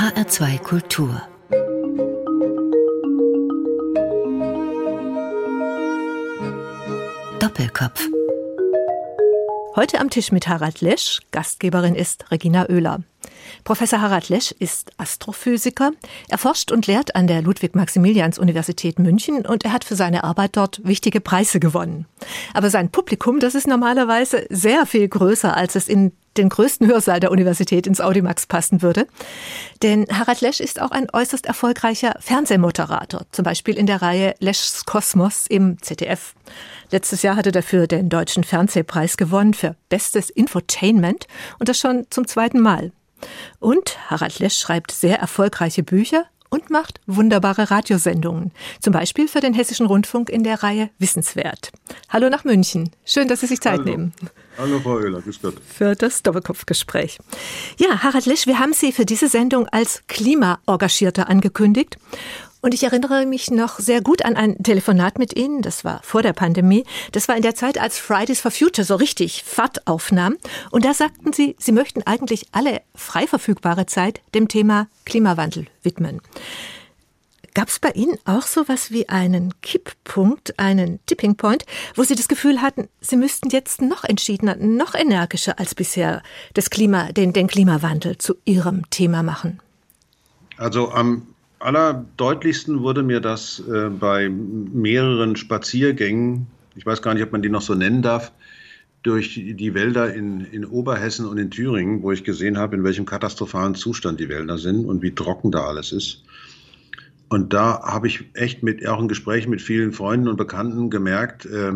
HR2 Kultur Doppelkopf Heute am Tisch mit Harald Lesch, Gastgeberin ist Regina Oehler. Professor Harald Lesch ist Astrophysiker. Er forscht und lehrt an der Ludwig-Maximilians-Universität München und er hat für seine Arbeit dort wichtige Preise gewonnen. Aber sein Publikum, das ist normalerweise sehr viel größer, als es in den größten Hörsaal der Universität ins Audimax passen würde. Denn Harald Lesch ist auch ein äußerst erfolgreicher Fernsehmoderator, zum Beispiel in der Reihe Leschs Kosmos im ZDF. Letztes Jahr hat er dafür den Deutschen Fernsehpreis gewonnen für Bestes Infotainment und das schon zum zweiten Mal. Und Harald Lesch schreibt sehr erfolgreiche Bücher und macht wunderbare Radiosendungen. Zum Beispiel für den Hessischen Rundfunk in der Reihe Wissenswert. Hallo nach München. Schön, dass Sie sich Zeit Hallo. nehmen. Hallo Frau Oehler, grüß Gott. Für das Doppelkopfgespräch. Ja, Harald Lesch, wir haben Sie für diese Sendung als Klimaengagierter angekündigt. Und ich erinnere mich noch sehr gut an ein Telefonat mit Ihnen, das war vor der Pandemie. Das war in der Zeit, als Fridays for Future so richtig Fahrt aufnahm. Und da sagten Sie, Sie möchten eigentlich alle frei verfügbare Zeit dem Thema Klimawandel widmen. Gab es bei Ihnen auch so was wie einen Kipppunkt, einen Tipping Point, wo Sie das Gefühl hatten, Sie müssten jetzt noch entschiedener, noch energischer als bisher das Klima, den, den Klimawandel zu Ihrem Thema machen? Also am allerdeutlichsten wurde mir das äh, bei mehreren Spaziergängen, ich weiß gar nicht, ob man die noch so nennen darf, durch die Wälder in, in Oberhessen und in Thüringen, wo ich gesehen habe, in welchem katastrophalen Zustand die Wälder sind und wie trocken da alles ist. Und da habe ich echt mit, auch in Gesprächen mit vielen Freunden und Bekannten gemerkt, äh,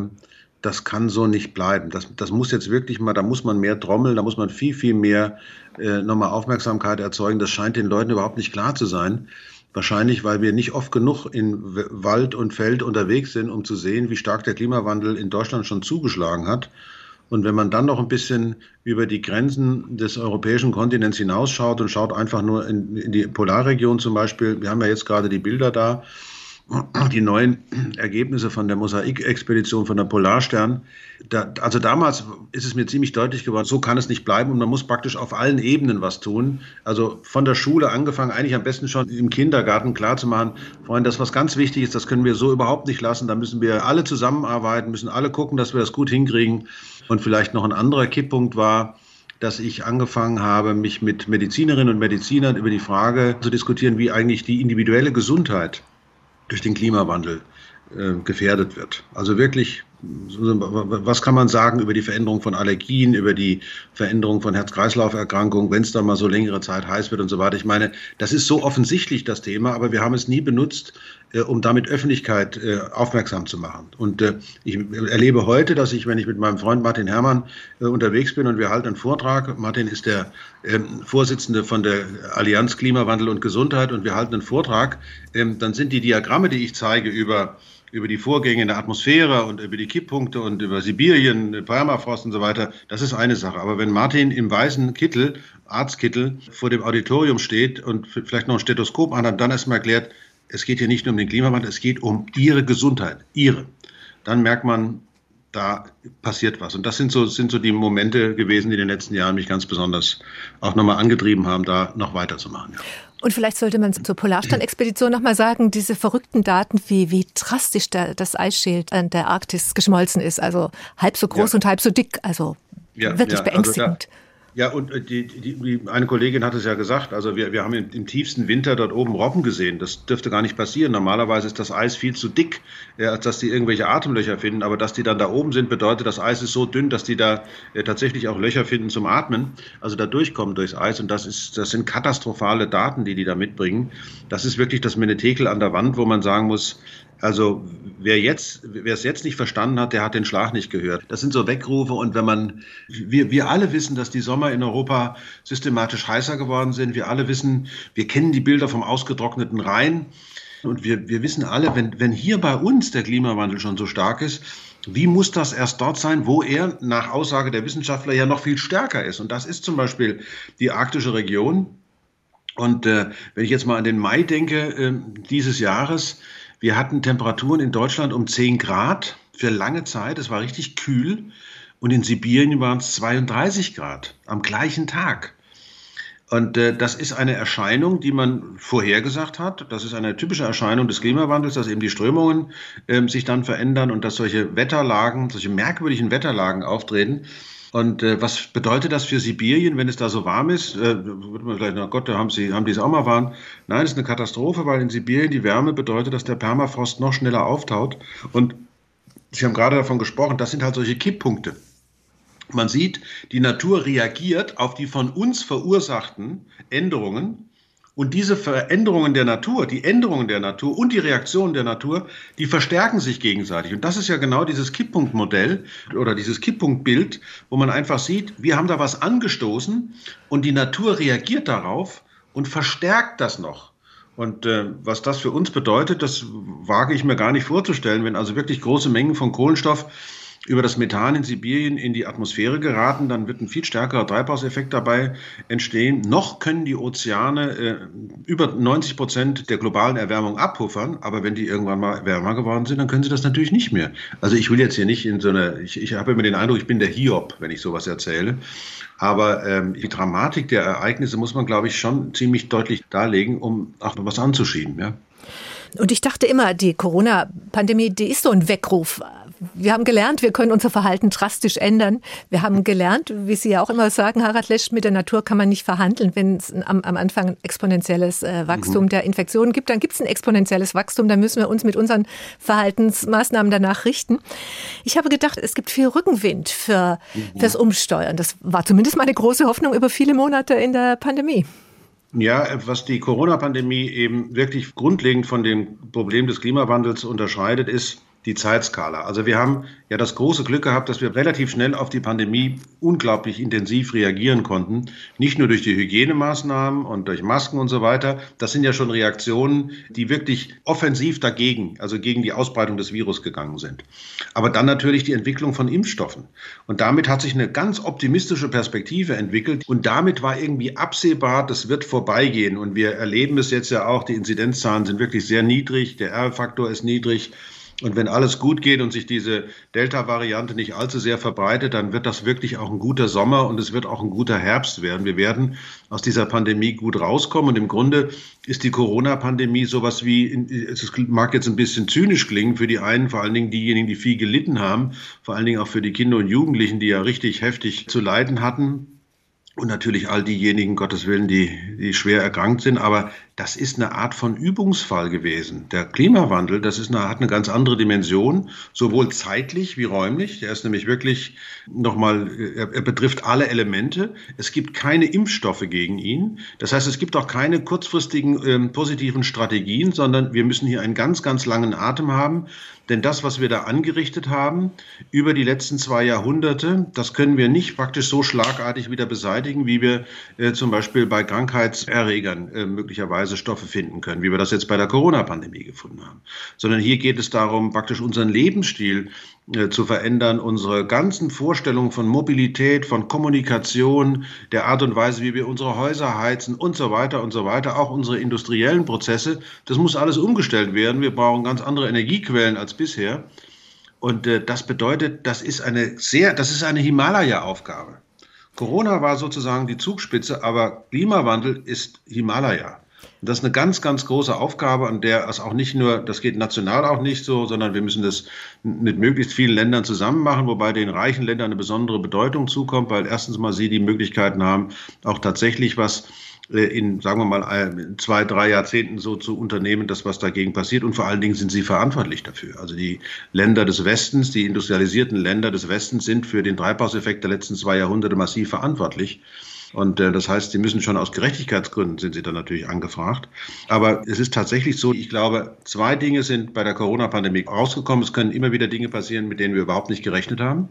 das kann so nicht bleiben. Das, das muss jetzt wirklich mal, da muss man mehr trommeln, da muss man viel, viel mehr äh, nochmal Aufmerksamkeit erzeugen. Das scheint den Leuten überhaupt nicht klar zu sein. Wahrscheinlich, weil wir nicht oft genug in Wald und Feld unterwegs sind, um zu sehen, wie stark der Klimawandel in Deutschland schon zugeschlagen hat. Und wenn man dann noch ein bisschen über die Grenzen des europäischen Kontinents hinausschaut und schaut einfach nur in, in die Polarregion zum Beispiel, wir haben ja jetzt gerade die Bilder da, die neuen Ergebnisse von der Mosaik-Expedition von der Polarstern. Da, also damals ist es mir ziemlich deutlich geworden, so kann es nicht bleiben und man muss praktisch auf allen Ebenen was tun. Also von der Schule angefangen, eigentlich am besten schon im Kindergarten klarzumachen, Freunde, das was ganz wichtig ist, das können wir so überhaupt nicht lassen. Da müssen wir alle zusammenarbeiten, müssen alle gucken, dass wir das gut hinkriegen. Und vielleicht noch ein anderer Kipppunkt war, dass ich angefangen habe, mich mit Medizinerinnen und Medizinern über die Frage zu diskutieren, wie eigentlich die individuelle Gesundheit durch den Klimawandel äh, gefährdet wird. Also wirklich, was kann man sagen über die Veränderung von Allergien, über die Veränderung von Herz-Kreislauf-Erkrankungen, wenn es dann mal so längere Zeit heiß wird und so weiter. Ich meine, das ist so offensichtlich das Thema, aber wir haben es nie benutzt, äh, um damit Öffentlichkeit äh, aufmerksam zu machen. Und äh, ich erlebe heute, dass ich, wenn ich mit meinem Freund Martin Herrmann äh, unterwegs bin und wir halten einen Vortrag, Martin ist der ähm, Vorsitzende von der Allianz Klimawandel und Gesundheit und wir halten einen Vortrag, ähm, dann sind die Diagramme, die ich zeige über über die Vorgänge in der Atmosphäre und über die Kipppunkte und über Sibirien, Permafrost und so weiter, das ist eine Sache. Aber wenn Martin im weißen Kittel, Arztkittel, vor dem Auditorium steht und vielleicht noch ein Stethoskop anhat, dann erstmal erklärt, es geht hier nicht nur um den Klimawandel, es geht um ihre Gesundheit, ihre. Dann merkt man, da passiert was. Und das sind so, sind so die Momente gewesen, die in den letzten Jahren mich ganz besonders auch nochmal angetrieben haben, da noch weiterzumachen. Ja. Und vielleicht sollte man zur Polarstern-Expedition nochmal sagen, diese verrückten Daten, wie, wie drastisch der, das Eisschild an der Arktis geschmolzen ist. Also halb so groß ja. und halb so dick. Also ja, wirklich beängstigend. Also ja, und äh, die, die, eine Kollegin hat es ja gesagt, also wir, wir haben im, im, tiefsten Winter dort oben Robben gesehen. Das dürfte gar nicht passieren. Normalerweise ist das Eis viel zu dick, als dass die irgendwelche Atemlöcher finden. Aber dass die dann da oben sind, bedeutet, das Eis ist so dünn, dass die da äh, tatsächlich auch Löcher finden zum Atmen, also da durchkommen durchs Eis. Und das, ist, das sind katastrophale Daten, die die da mitbringen. Das ist wirklich das Menetekel an der Wand, wo man sagen muss, also wer jetzt, wer es jetzt nicht verstanden hat, der hat den Schlag nicht gehört. Das sind so Weckrufe und wenn man, wir, wir alle wissen, dass die Sommer in Europa systematisch heißer geworden sind. Wir alle wissen, wir kennen die Bilder vom ausgetrockneten Rhein. Und wir, wir wissen alle, wenn, wenn hier bei uns der Klimawandel schon so stark ist, wie muss das erst dort sein, wo er nach Aussage der Wissenschaftler ja noch viel stärker ist? Und das ist zum Beispiel die arktische Region. Und äh, wenn ich jetzt mal an den Mai denke äh, dieses Jahres, wir hatten Temperaturen in Deutschland um 10 Grad für lange Zeit. Es war richtig kühl. Und in Sibirien waren es 32 Grad am gleichen Tag. Und äh, das ist eine Erscheinung, die man vorhergesagt hat. Das ist eine typische Erscheinung des Klimawandels, dass eben die Strömungen äh, sich dann verändern und dass solche Wetterlagen, solche merkwürdigen Wetterlagen auftreten. Und äh, was bedeutet das für Sibirien, wenn es da so warm ist? Äh, würde man vielleicht, na Gott, da haben sie, haben die es auch mal warm. Nein, es ist eine Katastrophe, weil in Sibirien die Wärme bedeutet, dass der Permafrost noch schneller auftaut. Und Sie haben gerade davon gesprochen, das sind halt solche Kipppunkte. Man sieht, die Natur reagiert auf die von uns verursachten Änderungen. Und diese Veränderungen der Natur, die Änderungen der Natur und die Reaktionen der Natur, die verstärken sich gegenseitig. Und das ist ja genau dieses Kipppunktmodell oder dieses Kipppunktbild, wo man einfach sieht, wir haben da was angestoßen und die Natur reagiert darauf und verstärkt das noch. Und äh, was das für uns bedeutet, das wage ich mir gar nicht vorzustellen, wenn also wirklich große Mengen von Kohlenstoff über das Methan in Sibirien in die Atmosphäre geraten, dann wird ein viel stärkerer Treibhauseffekt dabei entstehen. Noch können die Ozeane äh, über 90 Prozent der globalen Erwärmung abpuffern, aber wenn die irgendwann mal wärmer geworden sind, dann können sie das natürlich nicht mehr. Also ich will jetzt hier nicht in so eine, ich, ich habe immer den Eindruck, ich bin der Hiob, wenn ich sowas erzähle. Aber ähm, die Dramatik der Ereignisse muss man, glaube ich, schon ziemlich deutlich darlegen, um auch was anzuschieben. Ja? Und ich dachte immer, die Corona-Pandemie, die ist so ein Weckruf wir haben gelernt, wir können unser Verhalten drastisch ändern. Wir haben gelernt, wie Sie ja auch immer sagen, Harald Lesch, mit der Natur kann man nicht verhandeln. Wenn es am, am Anfang ein exponentielles äh, Wachstum mhm. der Infektionen gibt, dann gibt es ein exponentielles Wachstum. Dann müssen wir uns mit unseren Verhaltensmaßnahmen danach richten. Ich habe gedacht, es gibt viel Rückenwind für, mhm. fürs Umsteuern. Das war zumindest meine große Hoffnung über viele Monate in der Pandemie. Ja, was die Corona-Pandemie eben wirklich grundlegend von dem Problem des Klimawandels unterscheidet, ist, die Zeitskala. Also wir haben ja das große Glück gehabt, dass wir relativ schnell auf die Pandemie unglaublich intensiv reagieren konnten. Nicht nur durch die Hygienemaßnahmen und durch Masken und so weiter. Das sind ja schon Reaktionen, die wirklich offensiv dagegen, also gegen die Ausbreitung des Virus gegangen sind. Aber dann natürlich die Entwicklung von Impfstoffen. Und damit hat sich eine ganz optimistische Perspektive entwickelt. Und damit war irgendwie absehbar, das wird vorbeigehen. Und wir erleben es jetzt ja auch, die Inzidenzzahlen sind wirklich sehr niedrig, der R-Faktor ist niedrig. Und wenn alles gut geht und sich diese Delta-Variante nicht allzu sehr verbreitet, dann wird das wirklich auch ein guter Sommer und es wird auch ein guter Herbst werden. Wir werden aus dieser Pandemie gut rauskommen. Und im Grunde ist die Corona-Pandemie sowas wie, es mag jetzt ein bisschen zynisch klingen für die einen, vor allen Dingen diejenigen, die viel gelitten haben, vor allen Dingen auch für die Kinder und Jugendlichen, die ja richtig heftig zu leiden hatten und natürlich all diejenigen, Gottes Willen, die, die schwer erkrankt sind. Aber das ist eine Art von Übungsfall gewesen. Der Klimawandel, das ist eine, hat eine ganz andere Dimension, sowohl zeitlich wie räumlich. Der ist nämlich wirklich nochmal, er, er betrifft alle Elemente. Es gibt keine Impfstoffe gegen ihn. Das heißt, es gibt auch keine kurzfristigen äh, positiven Strategien, sondern wir müssen hier einen ganz, ganz langen Atem haben. Denn das, was wir da angerichtet haben über die letzten zwei Jahrhunderte, das können wir nicht praktisch so schlagartig wieder beseitigen, wie wir äh, zum Beispiel bei Krankheitserregern äh, möglicherweise Stoffe finden können, wie wir das jetzt bei der Corona-Pandemie gefunden haben. Sondern hier geht es darum, praktisch unseren Lebensstil äh, zu verändern, unsere ganzen Vorstellungen von Mobilität, von Kommunikation, der Art und Weise, wie wir unsere Häuser heizen und so weiter und so weiter, auch unsere industriellen Prozesse, das muss alles umgestellt werden. Wir brauchen ganz andere Energiequellen als bisher. Und äh, das bedeutet, das ist eine sehr, das ist eine Himalaya-Aufgabe. Corona war sozusagen die Zugspitze, aber Klimawandel ist Himalaya. Und das ist eine ganz, ganz große Aufgabe, an der es auch nicht nur, das geht national auch nicht so, sondern wir müssen das mit möglichst vielen Ländern zusammen machen, wobei den reichen Ländern eine besondere Bedeutung zukommt, weil erstens mal sie die Möglichkeiten haben, auch tatsächlich was äh, in, sagen wir mal, äh, zwei, drei Jahrzehnten so zu unternehmen, das, was dagegen passiert. Und vor allen Dingen sind sie verantwortlich dafür. Also die Länder des Westens, die industrialisierten Länder des Westens sind für den Treibhauseffekt der letzten zwei Jahrhunderte massiv verantwortlich. Und äh, das heißt, sie müssen schon aus Gerechtigkeitsgründen sind sie dann natürlich angefragt. Aber es ist tatsächlich so, ich glaube, zwei Dinge sind bei der Corona-Pandemie rausgekommen. Es können immer wieder Dinge passieren, mit denen wir überhaupt nicht gerechnet haben.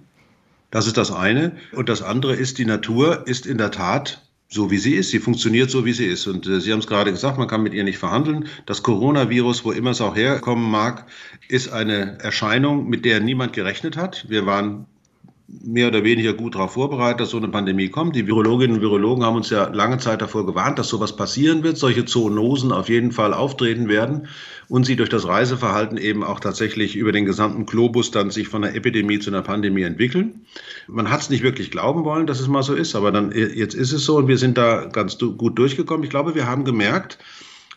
Das ist das eine. Und das andere ist, die Natur ist in der Tat so wie sie ist. Sie funktioniert so, wie sie ist. Und äh, Sie haben es gerade gesagt, man kann mit ihr nicht verhandeln. Das Coronavirus, wo immer es auch herkommen mag, ist eine Erscheinung, mit der niemand gerechnet hat. Wir waren mehr oder weniger gut darauf vorbereitet, dass so eine Pandemie kommt. Die Virologinnen und Virologen haben uns ja lange Zeit davor gewarnt, dass sowas passieren wird, solche Zoonosen auf jeden Fall auftreten werden und sie durch das Reiseverhalten eben auch tatsächlich über den gesamten Globus dann sich von einer Epidemie zu einer Pandemie entwickeln. Man hat es nicht wirklich glauben wollen, dass es mal so ist, aber dann jetzt ist es so und wir sind da ganz gut durchgekommen. Ich glaube, wir haben gemerkt,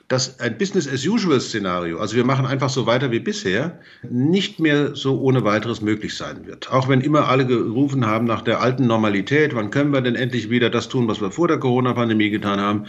dass ein Business-as-usual-Szenario, also wir machen einfach so weiter wie bisher, nicht mehr so ohne weiteres möglich sein wird. Auch wenn immer alle gerufen haben nach der alten Normalität, wann können wir denn endlich wieder das tun, was wir vor der Corona-Pandemie getan haben,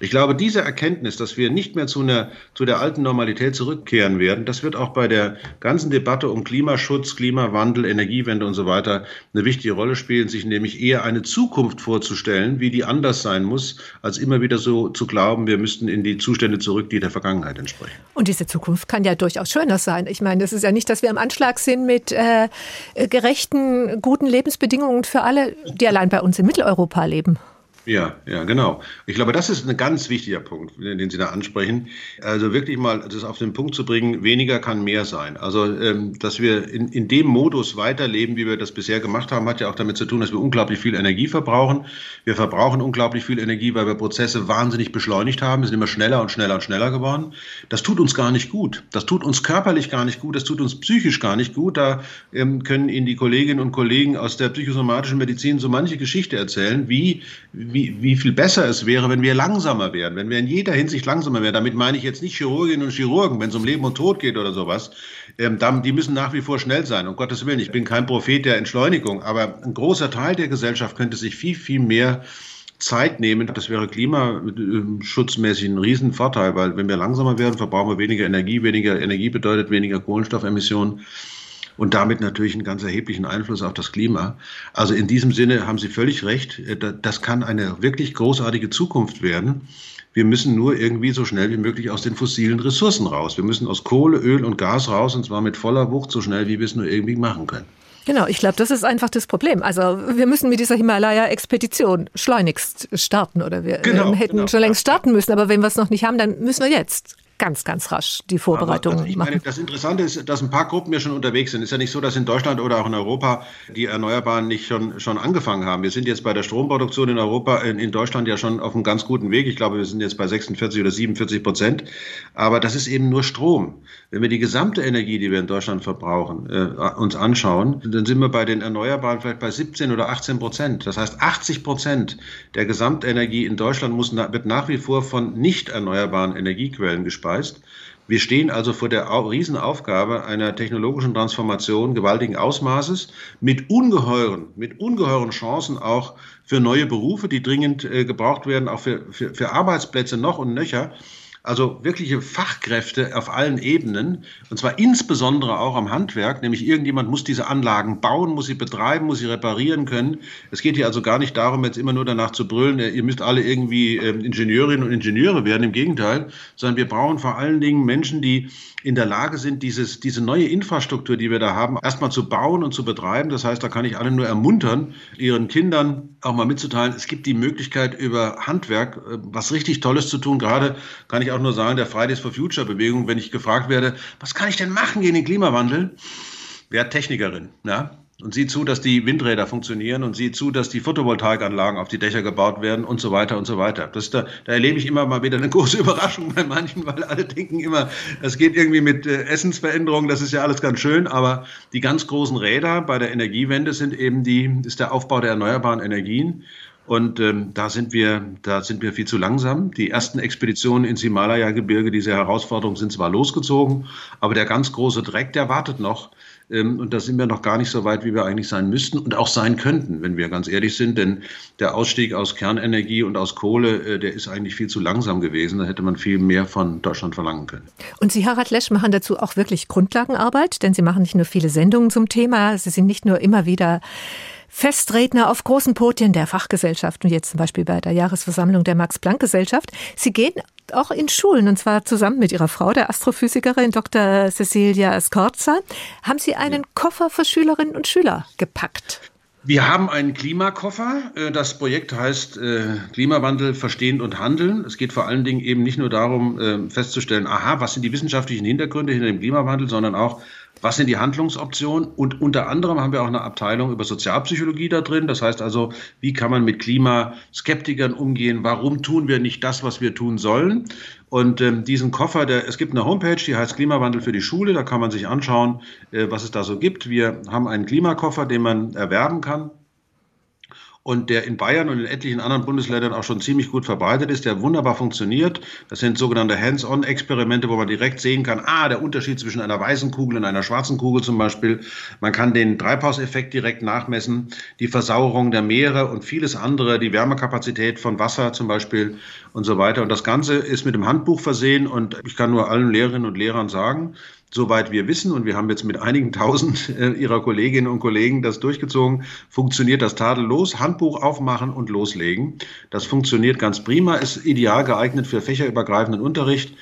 ich glaube, diese Erkenntnis, dass wir nicht mehr zu, einer, zu der alten Normalität zurückkehren werden, das wird auch bei der ganzen Debatte um Klimaschutz, Klimawandel, Energiewende und so weiter eine wichtige Rolle spielen, sich nämlich eher eine Zukunft vorzustellen, wie die anders sein muss, als immer wieder so zu glauben, wir müssten in die Zustände zurück, die der Vergangenheit entsprechen. Und diese Zukunft kann ja durchaus schöner sein. Ich meine, es ist ja nicht, dass wir im Anschlag sind mit äh, gerechten, guten Lebensbedingungen für alle, die allein bei uns in Mitteleuropa leben. Ja, ja, genau. Ich glaube, das ist ein ganz wichtiger Punkt, den Sie da ansprechen. Also wirklich mal das auf den Punkt zu bringen, weniger kann mehr sein. Also, ähm, dass wir in, in dem Modus weiterleben, wie wir das bisher gemacht haben, hat ja auch damit zu tun, dass wir unglaublich viel Energie verbrauchen. Wir verbrauchen unglaublich viel Energie, weil wir Prozesse wahnsinnig beschleunigt haben. Wir sind immer schneller und schneller und schneller geworden. Das tut uns gar nicht gut. Das tut uns körperlich gar nicht gut. Das tut uns psychisch gar nicht gut. Da ähm, können Ihnen die Kolleginnen und Kollegen aus der psychosomatischen Medizin so manche Geschichte erzählen, wie wie, wie viel besser es wäre, wenn wir langsamer wären, wenn wir in jeder Hinsicht langsamer wären. Damit meine ich jetzt nicht Chirurginnen und Chirurgen, wenn es um Leben und Tod geht oder sowas. Ähm, die müssen nach wie vor schnell sein, um Gottes Willen. Ich bin kein Prophet der Entschleunigung, aber ein großer Teil der Gesellschaft könnte sich viel, viel mehr Zeit nehmen. Das wäre klimaschutzmäßig ein Riesenvorteil, weil wenn wir langsamer werden, verbrauchen wir weniger Energie. Weniger Energie bedeutet weniger Kohlenstoffemissionen und damit natürlich einen ganz erheblichen Einfluss auf das Klima. Also in diesem Sinne haben Sie völlig recht. Äh, das kann eine wirklich großartige Zukunft werden. Wir müssen nur irgendwie so schnell wie möglich aus den fossilen Ressourcen raus. Wir müssen aus Kohle, Öl und Gas raus und zwar mit voller Wucht so schnell, wie wir es nur irgendwie machen können. Genau, ich glaube, das ist einfach das Problem. Also wir müssen mit dieser Himalaya-Expedition schleunigst starten oder wir genau, ähm, hätten genau. schon längst starten müssen. Aber wenn wir es noch nicht haben, dann müssen wir jetzt ganz, ganz rasch die Vorbereitungen also machen. Meine, das Interessante ist, dass ein paar Gruppen ja schon unterwegs sind. Es ist ja nicht so, dass in Deutschland oder auch in Europa die Erneuerbaren nicht schon, schon angefangen haben. Wir sind jetzt bei der Stromproduktion in Europa, in, in Deutschland ja schon auf einem ganz guten Weg. Ich glaube, wir sind jetzt bei 46 oder 47 Prozent. Aber das ist eben nur Strom. Wenn wir die gesamte Energie, die wir in Deutschland verbrauchen, äh, uns anschauen, dann sind wir bei den Erneuerbaren vielleicht bei 17 oder 18 Prozent. Das heißt, 80 Prozent der Gesamtenergie in Deutschland muss, wird nach wie vor von nicht erneuerbaren Energiequellen gespeist. Wir stehen also vor der Riesenaufgabe einer technologischen Transformation gewaltigen Ausmaßes mit ungeheuren, mit ungeheuren Chancen auch für neue Berufe, die dringend äh, gebraucht werden, auch für, für, für Arbeitsplätze noch und nöcher. Also wirkliche Fachkräfte auf allen Ebenen, und zwar insbesondere auch am Handwerk, nämlich irgendjemand muss diese Anlagen bauen, muss sie betreiben, muss sie reparieren können. Es geht hier also gar nicht darum, jetzt immer nur danach zu brüllen, ihr müsst alle irgendwie ähm, Ingenieurinnen und Ingenieure werden, im Gegenteil, sondern wir brauchen vor allen Dingen Menschen, die in der Lage sind, dieses, diese neue Infrastruktur, die wir da haben, erstmal zu bauen und zu betreiben. Das heißt, da kann ich alle nur ermuntern, ihren Kindern auch mal mitzuteilen, es gibt die Möglichkeit, über Handwerk äh, was richtig Tolles zu tun. Gerade kann ich auch nur sagen, der Fridays for Future Bewegung, wenn ich gefragt werde, was kann ich denn machen gegen den Klimawandel? Wer Technikerin, ja? Und sieht zu, dass die Windräder funktionieren und sieht zu, dass die Photovoltaikanlagen auf die Dächer gebaut werden und so weiter und so weiter. Das da, da erlebe ich immer mal wieder eine große Überraschung bei manchen, weil alle denken immer, es geht irgendwie mit äh, Essensveränderungen, das ist ja alles ganz schön, aber die ganz großen Räder bei der Energiewende sind eben die, ist der Aufbau der erneuerbaren Energien. Und ähm, da sind wir, da sind wir viel zu langsam. Die ersten Expeditionen ins Himalaya-Gebirge, diese Herausforderungen sind zwar losgezogen, aber der ganz große Dreck, der wartet noch. Ähm, und da sind wir noch gar nicht so weit, wie wir eigentlich sein müssten und auch sein könnten, wenn wir ganz ehrlich sind. Denn der Ausstieg aus Kernenergie und aus Kohle, äh, der ist eigentlich viel zu langsam gewesen. Da hätte man viel mehr von Deutschland verlangen können. Und Sie, Harald Lesch, machen dazu auch wirklich Grundlagenarbeit, denn Sie machen nicht nur viele Sendungen zum Thema, Sie sind nicht nur immer wieder Festredner auf großen Podien der Fachgesellschaften, jetzt zum Beispiel bei der Jahresversammlung der Max-Planck-Gesellschaft. Sie gehen auch in Schulen und zwar zusammen mit Ihrer Frau, der Astrophysikerin Dr. Cecilia Scorza. Haben Sie einen Koffer für Schülerinnen und Schüler gepackt? Wir haben einen Klimakoffer. Äh, das Projekt heißt äh, Klimawandel verstehen und handeln. Es geht vor allen Dingen eben nicht nur darum, äh, festzustellen, aha, was sind die wissenschaftlichen Hintergründe hinter dem Klimawandel, sondern auch, Was sind die Handlungsoptionen? Und unter anderem haben wir auch eine Abteilung über Sozialpsychologie da drin. Das heißt also, wie kann man mit Klimaskeptikern umgehen? Warum tun wir nicht das, was wir tun sollen? Und ähm, diesen Koffer, der, es gibt eine Homepage, die heißt Klimawandel für die Schule. Da kann man sich anschauen, äh, was es da so gibt. Wir haben einen Klimakoffer, den man erwerben kann und der in Bayern und in etlichen anderen Bundesländern auch schon ziemlich gut verbreitet ist, der wunderbar funktioniert. Das sind sogenannte Hands-on-Experimente, wo man direkt sehen kann, ah, der Unterschied zwischen einer weißen Kugel und einer schwarzen Kugel zum Beispiel. Man kann den Treibhauseffekt direkt nachmessen, die Versauerung der Meere und vieles andere, die Wärmekapazität von Wasser zum Beispiel und so weiter. Und das Ganze ist mit dem Handbuch versehen und ich kann nur allen Lehrerinnen und Lehrern sagen, soweit wir wissen, und wir haben jetzt mit einigen tausend äh, Ihrer Kolleginnen und Kollegen das durchgezogen, funktioniert das tadellos. Handbuch aufmachen und loslegen. Das funktioniert ganz prima, ist ideal geeignet für fächerübergreifenden Unterricht.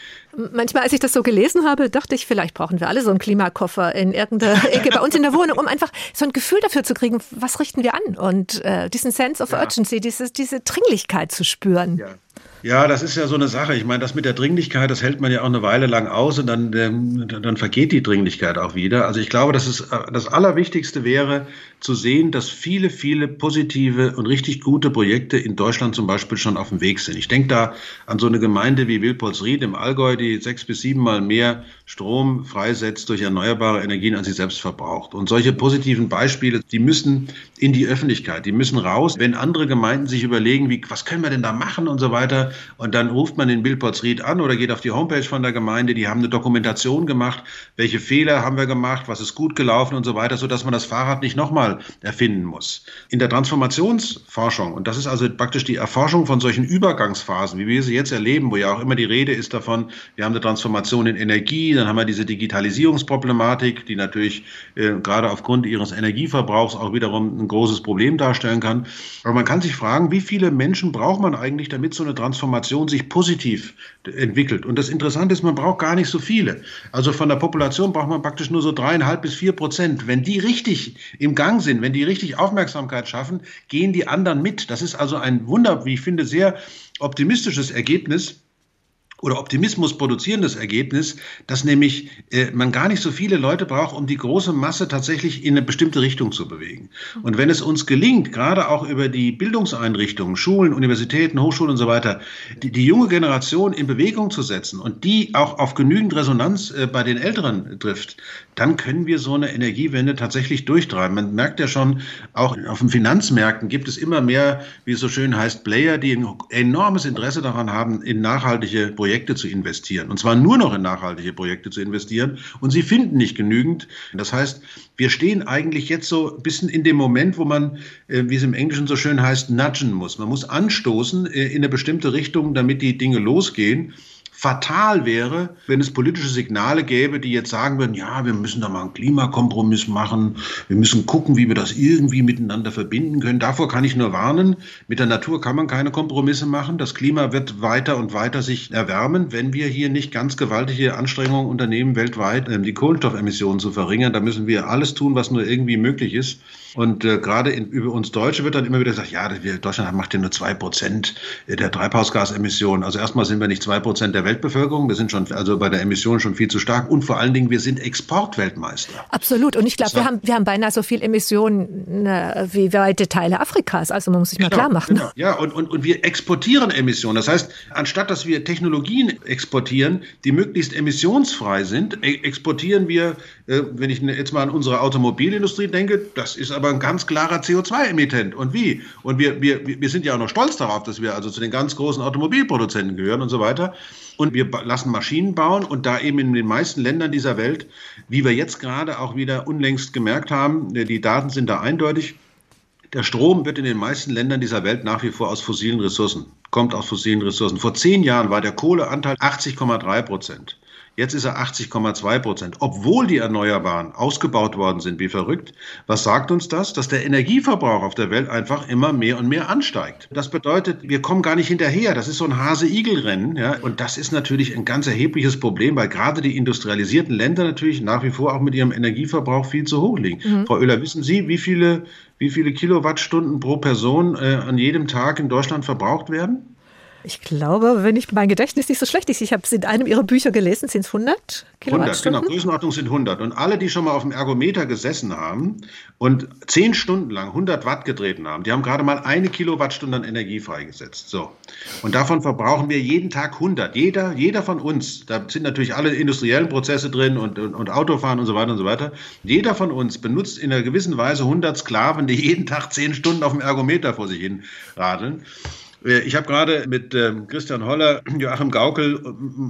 Manchmal, als ich das so gelesen habe, dachte ich, vielleicht brauchen wir alle so einen Klimakoffer in irgendeiner Ecke bei uns in der Wohnung, um einfach so ein Gefühl dafür zu kriegen, was richten wir an und äh, diesen Sense of ja. Urgency, dieses, diese Dringlichkeit zu spüren. Ja. Ja, das ist ja so eine Sache. Ich meine, das mit der Dringlichkeit, das hält man ja auch eine Weile lang aus und dann, ähm, dann vergeht die Dringlichkeit auch wieder. Also ich glaube, dass es äh, das Allerwichtigste wäre, zu sehen, dass viele, viele positive und richtig gute Projekte in Deutschland zum Beispiel schon auf dem Weg sind. Ich denke da an so eine Gemeinde wie Wilpolsried im Allgäu, die sechs bis siebenmal mehr Strom freisetzt durch erneuerbare Energien, als sie selbst verbraucht. Und solche positiven Beispiele, die müssen in die Öffentlichkeit, die müssen raus. Wenn andere Gemeinden sich überlegen, wie, was können wir denn da machen und so weiter, und dann ruft man den Wilpolsried an oder geht auf die Homepage von der Gemeinde, die haben eine Dokumentation gemacht, welche Fehler haben wir gemacht, was ist gut gelaufen und so weiter, sodass man das Fahrrad nicht nochmal erfinden muss. In der Transformationsforschung, und das ist also praktisch die Erforschung von solchen Übergangsphasen, wie wir sie jetzt erleben, wo ja auch immer die Rede ist davon, wir haben eine Transformation in Energie, dann haben wir diese Digitalisierungsproblematik, die natürlich äh, gerade aufgrund ihres Energieverbrauchs auch wiederum ein großes Problem darstellen kann. Aber man kann sich fragen, wie viele Menschen braucht man eigentlich, damit so eine Transformation sich positiv entwickelt? Und das Interessante ist, man braucht gar nicht so viele. Also von der Population braucht man praktisch nur so dreieinhalb bis vier Prozent. Wenn die richtig im Gang sind, wenn die richtig Aufmerksamkeit schaffen, gehen die anderen mit. Das ist also ein Wunder, wie ich finde, sehr optimistisches Ergebnis oder Optimismus produzierendes Ergebnis, dass nämlich äh, man gar nicht so viele Leute braucht, um die große Masse tatsächlich in eine bestimmte Richtung zu bewegen. Und wenn es uns gelingt, gerade auch über die Bildungseinrichtungen, Schulen, Universitäten, Hochschulen und so weiter, die, die junge Generation in Bewegung zu setzen und die auch auf genügend Resonanz äh, bei den Älteren trifft, dann können wir so eine Energiewende tatsächlich durchtreiben. Man merkt ja schon, auch auf den Finanzmärkten gibt es immer mehr, wie es so schön heißt, Player, die ein enormes Interesse daran haben, in nachhaltige Projekte Projekte zu investieren. Und zwar nur noch in nachhaltige Projekte zu investieren. Und sie finden nicht genügend. Das heißt, wir stehen eigentlich jetzt so ein bisschen in dem Moment, wo man, äh, wie es im Englischen so schön heißt, nudgen muss. Man muss anstoßen äh, in eine bestimmte Richtung, damit die Dinge losgehen fatal wäre, wenn es politische Signale gäbe, die jetzt sagen würden, ja, wir müssen da mal einen Klimakompromiss machen, wir müssen gucken, wie wir das irgendwie miteinander verbinden können. Davor kann ich nur warnen. Mit der Natur kann man keine Kompromisse machen. Das Klima wird weiter und weiter sich erwärmen, wenn wir hier nicht ganz gewaltige Anstrengungen unternehmen, weltweit ähm, die Kohlenstoffemissionen zu verringern. Da müssen wir alles tun, was nur irgendwie möglich ist. Und äh, gerade über uns Deutsche wird dann immer wieder gesagt, ja, Deutschland macht ja nur zwei Prozent der Treibhausgasemissionen. Also erstmal sind wir nicht zwei Prozent der Weltbevölkerung, wir sind schon also bei der Emission schon viel zu stark und vor allen Dingen wir sind Exportweltmeister. Absolut. Und ich glaube, wir haben, wir haben beinahe so viel Emissionen äh, wie weite Teile Afrikas. Also man muss sich genau, mal klar machen. Genau. Ja, und, und, und wir exportieren Emissionen. Das heißt, anstatt dass wir Technologien exportieren, die möglichst emissionsfrei sind, e exportieren wir, äh, wenn ich jetzt mal an unsere Automobilindustrie denke, das ist aber aber ein ganz klarer CO2-Emittent. Und wie? Und wir, wir, wir sind ja auch noch stolz darauf, dass wir also zu den ganz großen Automobilproduzenten gehören und so weiter. Und wir lassen Maschinen bauen und da eben in den meisten Ländern dieser Welt, wie wir jetzt gerade auch wieder unlängst gemerkt haben, die Daten sind da eindeutig, der Strom wird in den meisten Ländern dieser Welt nach wie vor aus fossilen Ressourcen, kommt aus fossilen Ressourcen. Vor zehn Jahren war der Kohleanteil 80,3 Prozent. Jetzt ist er 80,2 Prozent, obwohl die Erneuerbaren ausgebaut worden sind wie verrückt. Was sagt uns das? Dass der Energieverbrauch auf der Welt einfach immer mehr und mehr ansteigt. Das bedeutet, wir kommen gar nicht hinterher. Das ist so ein Hase-Igel-Rennen. Ja? Und das ist natürlich ein ganz erhebliches Problem, weil gerade die industrialisierten Länder natürlich nach wie vor auch mit ihrem Energieverbrauch viel zu hoch liegen. Mhm. Frau Oehler, wissen Sie, wie viele, wie viele Kilowattstunden pro Person äh, an jedem Tag in Deutschland verbraucht werden? Ich glaube, wenn ich mein Gedächtnis nicht so schlecht ist, ich habe es in einem Ihrer Bücher gelesen, sind es 100 Kilowattstunden? 100, genau, Größenordnung sind 100. Und alle, die schon mal auf dem Ergometer gesessen haben und zehn Stunden lang 100 Watt getreten haben, die haben gerade mal eine Kilowattstunde an Energie freigesetzt. So. Und davon verbrauchen wir jeden Tag 100. Jeder, jeder von uns, da sind natürlich alle industriellen Prozesse drin und, und, und Autofahren und so weiter und so weiter. Jeder von uns benutzt in einer gewissen Weise 100 Sklaven, die jeden Tag zehn Stunden auf dem Ergometer vor sich hin radeln. Äh, ich habe gerade mit ähm, Christian Holler, Joachim Gaukel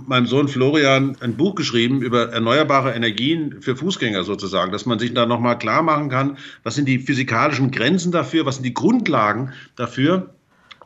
meinem Sohn Florian ein Buch geschrieben über erneuerbare Energien für Fußgänger sozusagen, dass man sich da nochmal klar machen kann, was sind die physikalischen Grenzen dafür, was sind die Grundlagen dafür,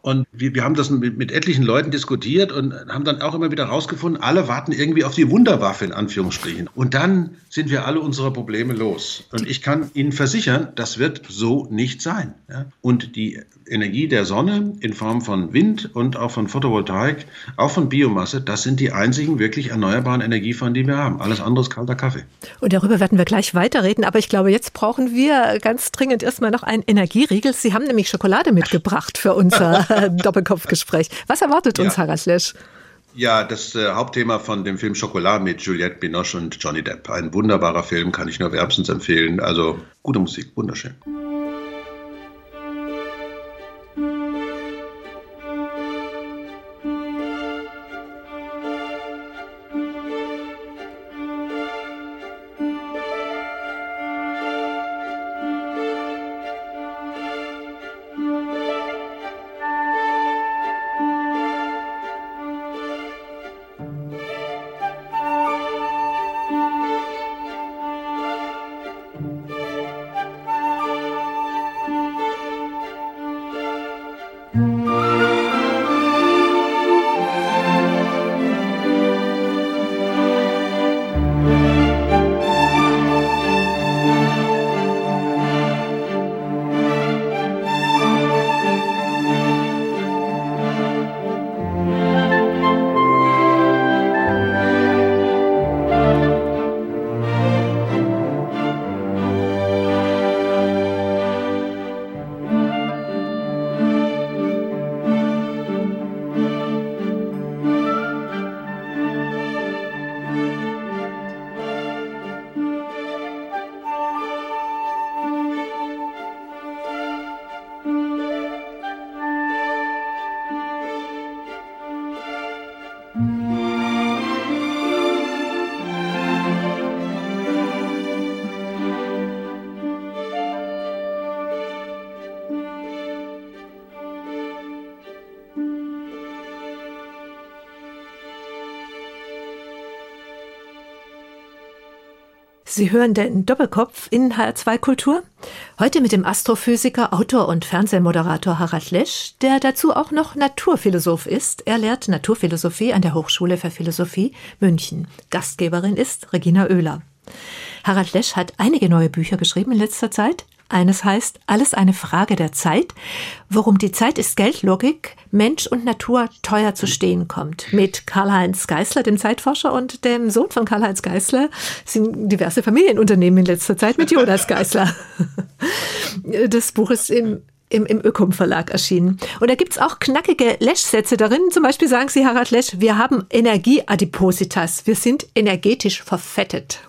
und wir, wir haben das mit, mit, etlichen Leuten diskutiert und haben dann auch immer wieder herausgefunden, alle warten irgendwie auf die Wunderwaffe in Anführungsstrichen. Und dann sind wir alle unsere Probleme los. Und ich kann Ihnen versichern, das wird so nicht sein. Ja? Und die Energie der Sonne in Form von Wind und auch von Photovoltaik, auch von Biomasse, das sind die einzigen wirklich erneuerbaren Energieformen, die wir haben. Alles andere ist kalter Kaffee. Und darüber werden wir gleich weiterreden. Aber ich glaube, jetzt brauchen wir ganz dringend erstmal noch einen Energieriegel. Sie haben nämlich Schokolade mitgebracht für unser Doppelkopfgespräch. Was erwartet uns, ja. Harald Lesch? Ja, das äh, Hauptthema von dem Film Schokolade mit Juliette Binoche und Johnny Depp. Ein wunderbarer Film, kann ich nur wärmstens empfehlen. Also gute Musik, wunderschön. Sie hören den Doppelkopf in HR2 Kultur. Heute mit dem Astrophysiker, Autor und Fernsehmoderator Harald Lesch, der dazu auch noch Naturphilosoph ist. Er lehrt Naturphilosophie an der Hochschule für Philosophie München. Gastgeberin ist Regina Oehler. Harald Lesch hat einige neue Bücher geschrieben in letzter Zeit. Eines heißt Alles eine Frage der Zeit, worum die Zeit ist Geldlogik, Mensch und Natur teuer zu stehen kommt. Mit Karl-Heinz Geißler, dem Zeitforscher, und dem Sohn von Karl-Heinz Geißler sind diverse Familienunternehmen in letzter Zeit mit Jonas Geißler. Das Buch ist im im, im Ökom Verlag erschienen. Und da gibt's auch knackige Lesch-Sätze darin. Zum Beispiel sagen Sie, Harald Lesch, wir haben Energieadipositas. Wir sind energetisch verfettet.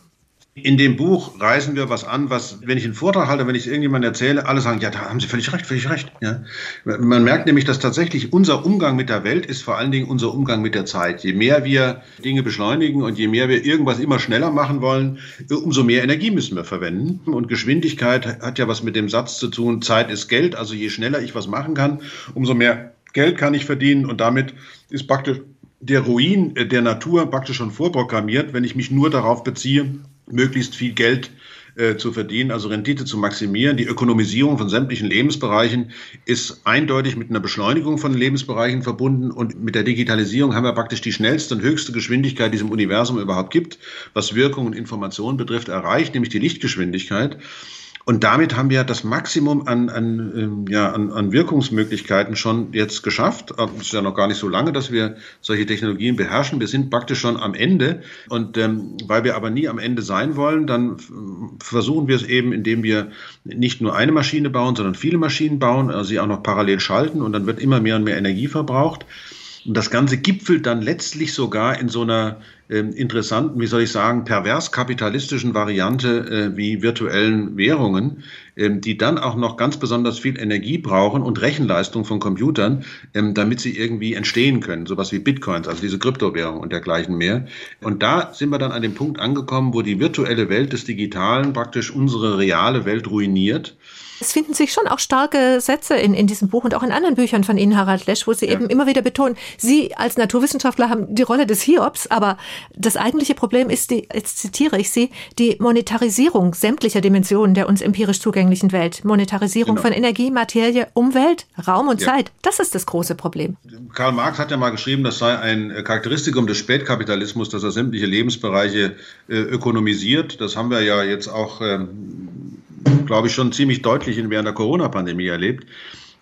In dem Buch reißen wir was an, was, wenn ich einen Vortrag halte, wenn ich es irgendjemandem erzähle, alle sagen, ja, da haben Sie völlig recht, völlig recht. Ja. Man merkt nämlich, dass tatsächlich unser Umgang mit der Welt ist vor allen Dingen unser Umgang mit der Zeit. Je mehr wir Dinge beschleunigen und je mehr wir irgendwas immer schneller machen wollen, umso mehr Energie müssen wir verwenden. Und Geschwindigkeit hat ja was mit dem Satz zu tun, Zeit ist Geld. Also je schneller ich was machen kann, umso mehr Geld kann ich verdienen. Und damit ist praktisch der Ruin der Natur praktisch schon vorprogrammiert, wenn ich mich nur darauf beziehe, möglichst viel Geld äh, zu verdienen, also Rendite zu maximieren. Die Ökonomisierung von sämtlichen Lebensbereichen ist eindeutig mit einer Beschleunigung von Lebensbereichen verbunden und mit der Digitalisierung haben wir praktisch die schnellste und höchste Geschwindigkeit, die es im Universum überhaupt gibt, was Wirkung und Information betrifft, erreicht, nämlich die Lichtgeschwindigkeit. Und damit haben wir das Maximum an, an, ähm, ja, an, an Wirkungsmöglichkeiten schon jetzt geschafft. Es ist ja noch gar nicht so lange, dass wir solche Technologien beherrschen. Wir sind praktisch schon am Ende. Und ähm, weil wir aber nie am Ende sein wollen, dann versuchen wir es eben, indem wir nicht nur eine Maschine bauen, sondern viele Maschinen bauen, also sie auch noch parallel schalten und dann wird immer mehr und mehr Energie verbraucht. Und das Ganze gipfelt dann letztlich sogar in so einer interessanten, wie soll ich sagen, pervers kapitalistischen Variante äh, wie virtuellen Währungen, äh, die dann auch noch ganz besonders viel Energie brauchen und Rechenleistung von Computern, ähm, damit sie irgendwie entstehen können. Sowas wie Bitcoins, also diese Kryptowährung und dergleichen mehr. Und da sind wir dann an dem Punkt angekommen, wo die virtuelle Welt des Digitalen praktisch unsere reale Welt ruiniert. Es finden sich schon auch starke Sätze in, in diesem Buch und auch in anderen Büchern von Ihnen, Harald Lesch, wo Sie ja. eben immer wieder betonen, Sie als Naturwissenschaftler haben die Rolle des Hiobs, aber das eigentliche Problem ist, die, jetzt zitiere ich Sie, die Monetarisierung sämtlicher Dimensionen der uns empirisch zugänglichen Welt. Monetarisierung genau. von Energie, Materie, Umwelt, Raum und ja. Zeit. Das ist das große Problem. Karl Marx hat ja mal geschrieben, das sei ein Charakteristikum des Spätkapitalismus, dass er sämtliche Lebensbereiche äh, ökonomisiert. Das haben wir ja jetzt auch ähm, glaube ich, schon ziemlich deutlich während der Corona-Pandemie erlebt,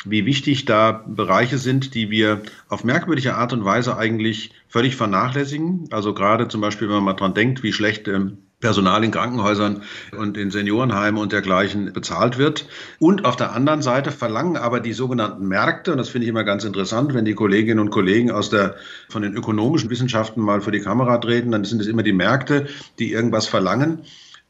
wie wichtig da Bereiche sind, die wir auf merkwürdige Art und Weise eigentlich völlig vernachlässigen. Also gerade zum Beispiel, wenn man mal dran denkt, wie schlecht ähm, Personal in Krankenhäusern und in Seniorenheimen und dergleichen bezahlt wird. Und auf der anderen Seite verlangen aber die sogenannten Märkte, und das finde ich immer ganz interessant, wenn die Kolleginnen und Kollegen aus der, von den ökonomischen Wissenschaften mal vor die Kamera treten, dann sind es immer die Märkte, die irgendwas verlangen.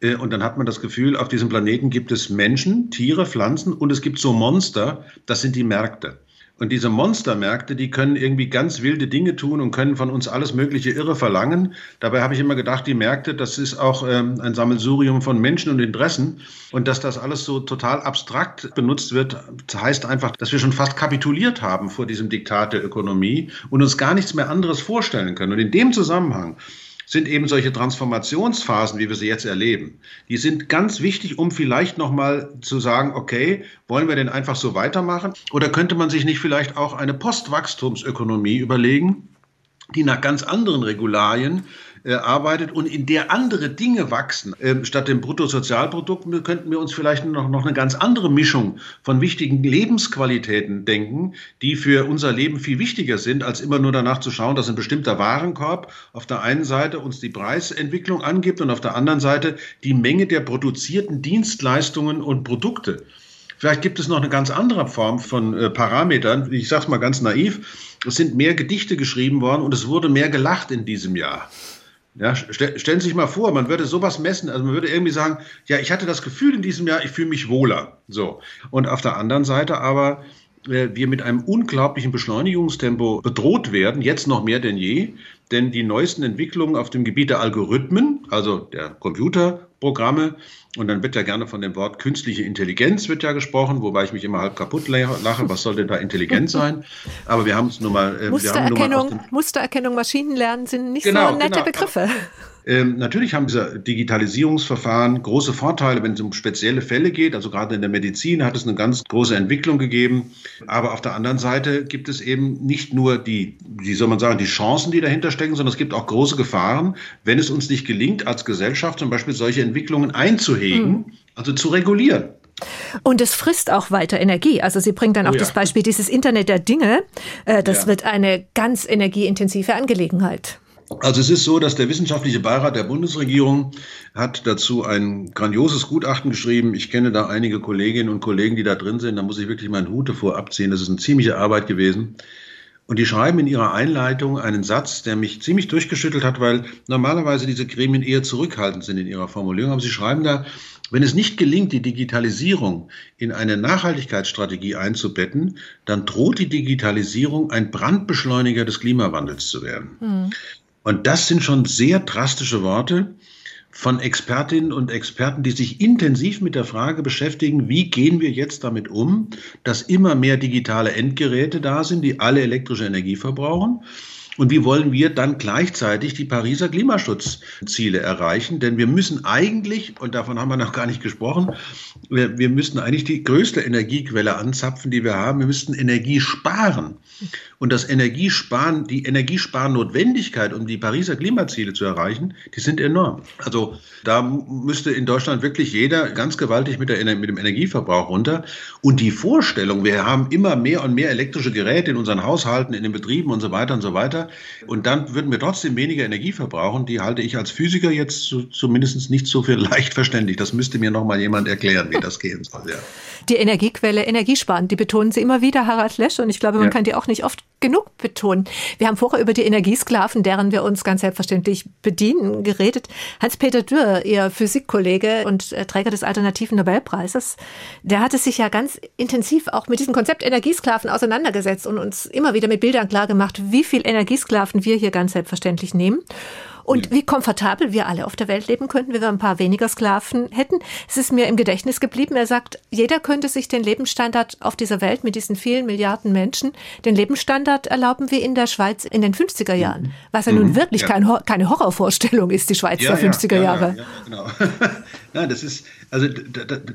Äh, und dann hat man das Gefühl, auf diesem Planeten gibt es Menschen, Tiere, Pflanzen und es gibt so Monster, das sind die Märkte. Und diese Monstermärkte, die können irgendwie ganz wilde Dinge tun und können von uns alles mögliche Irre verlangen. Dabei habe ich immer gedacht, die Märkte, das ist auch ähm, ein Sammelsurium von Menschen und Interessen. Und dass das alles so total abstrakt benutzt wird, heißt einfach, dass wir schon fast kapituliert haben vor diesem Diktat der Ökonomie und uns gar nichts mehr anderes vorstellen können. Und in dem Zusammenhang sind eben solche Transformationsphasen, wie wir sie jetzt erleben. Die sind ganz wichtig, um vielleicht nochmal zu sagen, okay, wollen wir denn einfach so weitermachen? Oder könnte man sich nicht vielleicht auch eine Postwachstumsökonomie überlegen, die nach ganz anderen Regularien arbeitet und in der andere Dinge wachsen. Ähm, statt dem Bruttosozialprodukt könnten wir uns vielleicht noch, noch eine ganz andere Mischung von wichtigen Lebensqualitäten denken, die für unser Leben viel wichtiger sind, als immer nur danach zu schauen, dass ein bestimmter Warenkorb auf der einen Seite uns die Preisentwicklung angibt und auf der anderen Seite die Menge der produzierten Dienstleistungen und Produkte. Vielleicht gibt es noch eine ganz andere Form von äh, Parametern. Ich sage es mal ganz naiv. Es sind mehr Gedichte geschrieben worden und es wurde mehr gelacht in diesem Jahr. Ja, stell, stellen Sie sich mal vor, man würde sowas messen, also man würde irgendwie sagen, ja, ich hatte das Gefühl in diesem Jahr, ich fühle mich wohler. So. Und auf der anderen Seite aber äh, wir mit einem unglaublichen Beschleunigungstempo bedroht werden, jetzt noch mehr denn je, denn die neuesten Entwicklungen auf dem Gebiet der Algorithmen, also der Computerprogramme, und dann wird ja gerne von dem Wort künstliche Intelligenz wird ja gesprochen, wobei ich mich immer halb kaputt lache. Was soll denn da intelligent sein? Aber wir haben es nun mal. Äh, Mustererkennung, Mustererkennung, Maschinenlernen sind nicht genau, so nette genau. Begriffe. Ähm, natürlich haben diese Digitalisierungsverfahren große Vorteile, wenn es um spezielle Fälle geht. Also gerade in der Medizin hat es eine ganz große Entwicklung gegeben. Aber auf der anderen Seite gibt es eben nicht nur die, wie soll man sagen, die Chancen, die dahinter stecken, sondern es gibt auch große Gefahren, wenn es uns nicht gelingt, als Gesellschaft zum Beispiel solche Entwicklungen einzuhegen, mhm. also zu regulieren. Und es frisst auch weiter Energie. Also sie bringt dann auch oh ja. das Beispiel dieses Internet der Dinge. Äh, das ja. wird eine ganz energieintensive Angelegenheit. Also es ist so, dass der wissenschaftliche Beirat der Bundesregierung hat dazu ein grandioses Gutachten geschrieben. Ich kenne da einige Kolleginnen und Kollegen, die da drin sind. Da muss ich wirklich meinen Hut davor abziehen. Das ist eine ziemliche Arbeit gewesen. Und die schreiben in ihrer Einleitung einen Satz, der mich ziemlich durchgeschüttelt hat, weil normalerweise diese Gremien eher zurückhaltend sind in ihrer Formulierung. Aber sie schreiben da, wenn es nicht gelingt, die Digitalisierung in eine Nachhaltigkeitsstrategie einzubetten, dann droht die Digitalisierung ein Brandbeschleuniger des Klimawandels zu werden. Mhm. Und das sind schon sehr drastische Worte von Expertinnen und Experten, die sich intensiv mit der Frage beschäftigen, wie gehen wir jetzt damit um, dass immer mehr digitale Endgeräte da sind, die alle elektrische Energie verbrauchen und wie wollen wir dann gleichzeitig die Pariser Klimaschutzziele erreichen? Denn wir müssen eigentlich, und davon haben wir noch gar nicht gesprochen, wir, wir müssten eigentlich die größte Energiequelle anzapfen, die wir haben. Wir müssten Energie sparen. Und das Energiesparen, die Energiesparnotwendigkeit, um die Pariser Klimaziele zu erreichen, die sind enorm. Also da müsste in Deutschland wirklich jeder ganz gewaltig mit, der, mit dem Energieverbrauch runter. Und die Vorstellung, wir haben immer mehr und mehr elektrische Geräte in unseren Haushalten, in den Betrieben und so weiter und so weiter, und dann würden wir trotzdem weniger Energie verbrauchen. Die halte ich als Physiker jetzt zu, zumindest nicht so für leicht verständlich. Das müsste mir noch mal jemand erklären, wie das gehen soll. Ja. Die Energiequelle Energiesparen, die betonen Sie immer wieder, Harald Lesch. Und ich glaube, man ja. kann die auch nicht oft genug betonen. Wir haben vorher über die Energiesklaven, deren wir uns ganz selbstverständlich bedienen, geredet. Hans-Peter Dürr, Ihr Physikkollege und Träger des Alternativen Nobelpreises, der hatte sich ja ganz intensiv auch mit diesem Konzept Energiesklaven auseinandergesetzt und uns immer wieder mit Bildern klargemacht, wie viel Energiesklaven wir hier ganz selbstverständlich nehmen und wie komfortabel wir alle auf der Welt leben könnten, wenn wir ein paar weniger Sklaven hätten. Es ist mir im Gedächtnis geblieben. Er sagt, jeder könnte sich den Lebensstandard auf dieser Welt mit diesen vielen Milliarden Menschen, den Lebensstandard erlauben wie in der Schweiz in den 50er Jahren. Mhm. Was ja nun mhm. wirklich ja. kein, keine Horrorvorstellung ist, die Schweiz ja, der 50er ja, Jahre. Ja, genau. ja, das ist, also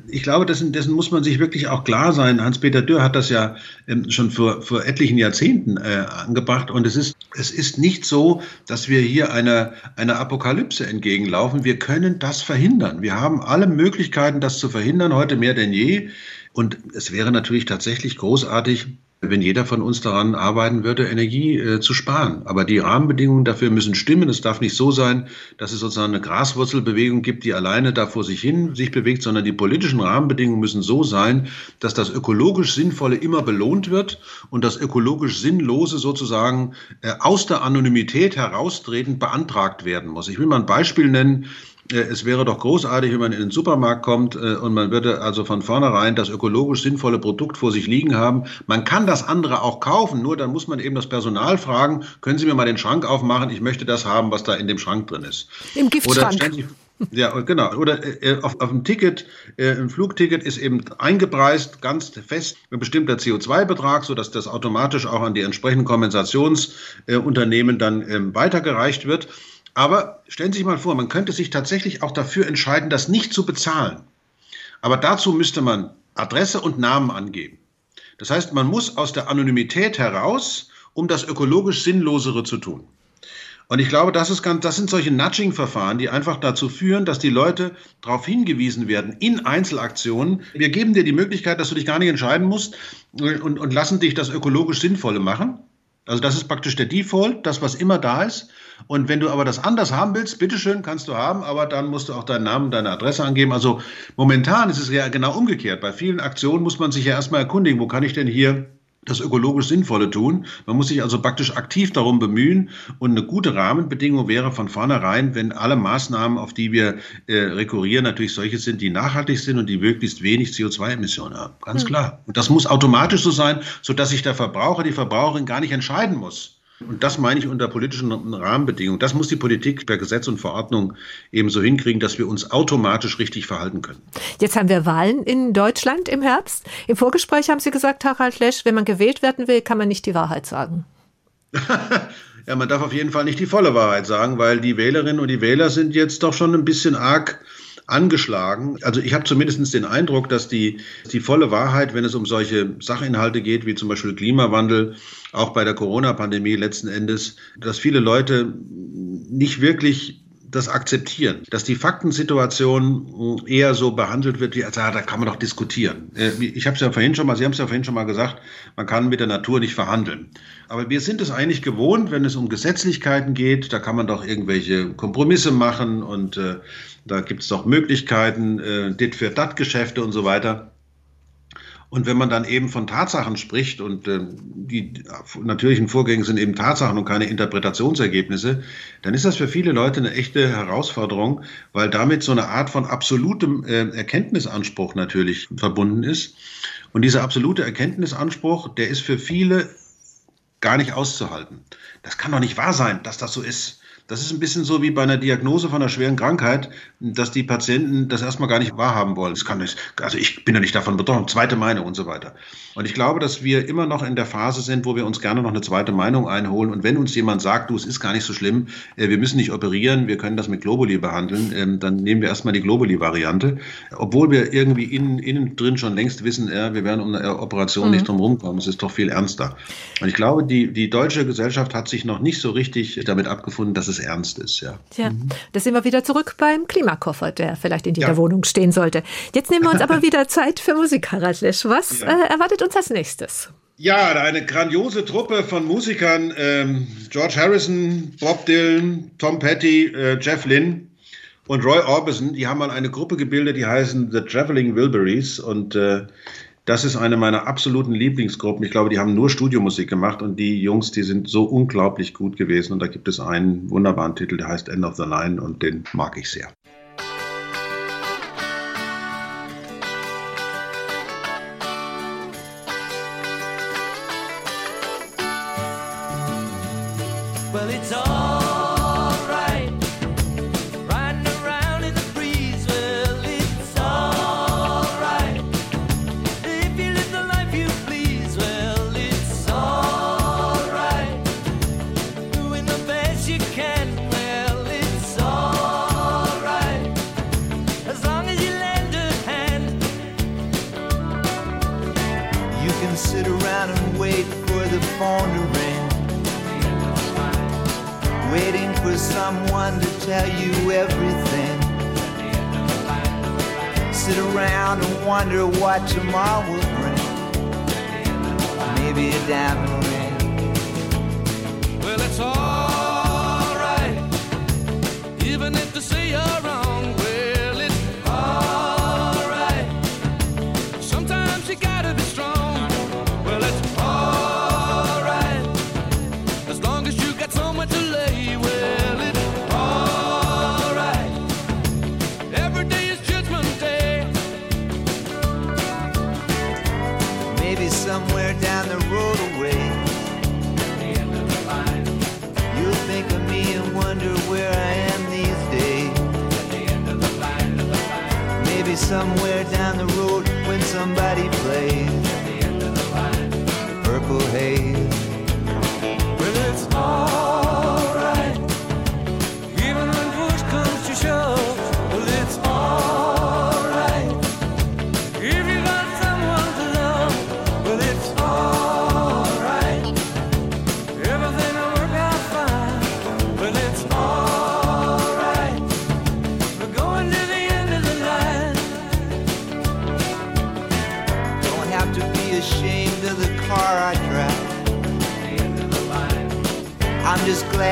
ich glaube, dessen, dessen muss man sich wirklich auch klar sein. Hans-Peter Dürr hat das ja ähm, schon vor, vor etlichen Jahrzehnten äh, angebracht. Und es ist, es ist nicht so, dass wir hier einer, einer Apokalypse entgegenlaufen. Wir können das verhindern. Wir haben alle Möglichkeiten, das zu verhindern, heute mehr denn je. Und es wäre natürlich tatsächlich großartig, wenn jeder von uns daran arbeiten würde, Energie äh, zu sparen. Aber die Rahmenbedingungen dafür müssen stimmen. Es darf nicht so sein, dass es sozusagen eine Graswurzelbewegung gibt, die alleine da vor sich hin sich bewegt, sondern die politischen Rahmenbedingungen müssen so sein, dass das ökologisch Sinnvolle immer belohnt wird und das ökologisch Sinnlose sozusagen äh, aus der Anonymität heraustretend beantragt werden muss. Ich will mal ein Beispiel nennen. Äh, es wäre doch großartig, wenn man in den Supermarkt kommt äh, und man würde also von vornherein das ökologisch sinnvolle Produkt vor sich liegen haben. Man kann das andere auch kaufen, nur dann muss man eben das Personal fragen, können Sie mir mal den Schrank aufmachen, ich möchte das haben, was da in dem Schrank drin ist. Im Giftschrank. Ja, genau. Oder äh, auf, auf dem Ticket, äh, ein Flugticket ist eben eingepreist, ganz fest, ein bestimmter CO2-Betrag, sodass das automatisch auch an die entsprechenden Kompensationsunternehmen äh, dann ähm, weitergereicht wird. Aber stellen Sie sich mal vor, man könnte sich tatsächlich auch dafür entscheiden, das nicht zu bezahlen. Aber dazu müsste man Adresse und Namen angeben. Das heißt, man muss aus der Anonymität heraus, um das ökologisch Sinnlosere zu tun. Und ich glaube, das, ist ganz, das sind solche Nudging-Verfahren, die einfach dazu führen, dass die Leute darauf hingewiesen werden in Einzelaktionen. Wir geben dir die Möglichkeit, dass du dich gar nicht entscheiden musst und, und lassen dich das ökologisch Sinnvolle machen. Also das ist praktisch der Default, das, was immer da ist. Und wenn du aber das anders haben willst, bitteschön, kannst du haben, aber dann musst du auch deinen Namen, deine Adresse angeben. Also momentan ist es ja genau umgekehrt. Bei vielen Aktionen muss man sich ja erstmal erkundigen, wo kann ich denn hier das ökologisch Sinnvolle tun. Man muss sich also praktisch aktiv darum bemühen. Und eine gute Rahmenbedingung wäre von vornherein, wenn alle Maßnahmen, auf die wir äh, rekurrieren, natürlich solche sind, die nachhaltig sind und die möglichst wenig CO2-Emissionen haben. Ganz mhm. klar. Und das muss automatisch so sein, sodass sich der Verbraucher, die Verbraucherin gar nicht entscheiden muss und das meine ich unter politischen Rahmenbedingungen. Das muss die Politik per Gesetz und Verordnung eben so hinkriegen, dass wir uns automatisch richtig verhalten können. Jetzt haben wir Wahlen in Deutschland im Herbst. Im Vorgespräch haben Sie gesagt, Harald Lesch, wenn man gewählt werden will, kann man nicht die Wahrheit sagen. ja, man darf auf jeden Fall nicht die volle Wahrheit sagen, weil die Wählerinnen und die Wähler sind jetzt doch schon ein bisschen arg angeschlagen. Also ich habe zumindest den Eindruck, dass die, die volle Wahrheit, wenn es um solche Sachinhalte geht, wie zum Beispiel Klimawandel, auch bei der Corona-Pandemie letzten Endes, dass viele Leute nicht wirklich das akzeptieren, dass die Faktensituation eher so behandelt wird, wie als ah, da kann man doch diskutieren. Äh, ich habe es ja vorhin schon mal, Sie haben es ja vorhin schon mal gesagt, man kann mit der Natur nicht verhandeln. Aber wir sind es eigentlich gewohnt, wenn es um Gesetzlichkeiten geht, da kann man doch irgendwelche Kompromisse machen und äh, da gibt es doch Möglichkeiten, äh, dit für dat Geschäfte und so weiter. Und wenn man dann eben von Tatsachen spricht und äh, die natürlichen Vorgänge sind eben Tatsachen und keine Interpretationsergebnisse, dann ist das für viele Leute eine echte Herausforderung, weil damit so eine Art von absolutem äh, Erkenntnisanspruch natürlich verbunden ist. Und dieser absolute Erkenntnisanspruch, der ist für viele gar nicht auszuhalten. Das kann doch nicht wahr sein, dass das so ist. Das ist ein bisschen so wie bei einer Diagnose von einer schweren Krankheit, dass die Patienten das erstmal gar nicht wahrhaben wollen. Das kann nicht, also ich bin ja nicht davon betroffen, zweite Meinung und so weiter. Und ich glaube, dass wir immer noch in der Phase sind, wo wir uns gerne noch eine zweite Meinung einholen. Und wenn uns jemand sagt, du, es ist gar nicht so schlimm, äh, wir müssen nicht operieren, wir können das mit Globuli behandeln, ähm, dann nehmen wir erstmal die Globuli-Variante. Obwohl wir irgendwie innen, innen drin schon längst wissen, wir werden um eine Operation mhm. nicht drum rumkommen. Es ist doch viel ernster. Und ich glaube, die, die deutsche Gesellschaft hat sich noch nicht so richtig damit abgefunden, dass es ernst ist. Ja, ja mhm. da sind wir wieder zurück beim Klimakoffer, der vielleicht in jeder ja. Wohnung stehen sollte. Jetzt nehmen wir uns aber wieder Zeit für Musik, Harald Lesch. Was ja. äh, erwartet uns als nächstes? Ja, eine grandiose Truppe von Musikern, ähm, George Harrison, Bob Dylan, Tom Petty, äh, Jeff Lynne und Roy Orbison, die haben mal eine Gruppe gebildet, die heißen The Traveling Wilburys und äh, Das ist eine meiner absoluten Lieblingsgruppen. Ich glaube, die haben nur Studiomusik gemacht und die Jungs, die sind so unglaublich gut gewesen. Und da gibt es einen wunderbaren Titel, der heißt End of the Line und den mag ich sehr. what tomorrow will bring. Maybe a diamond somewhere down the road when somebody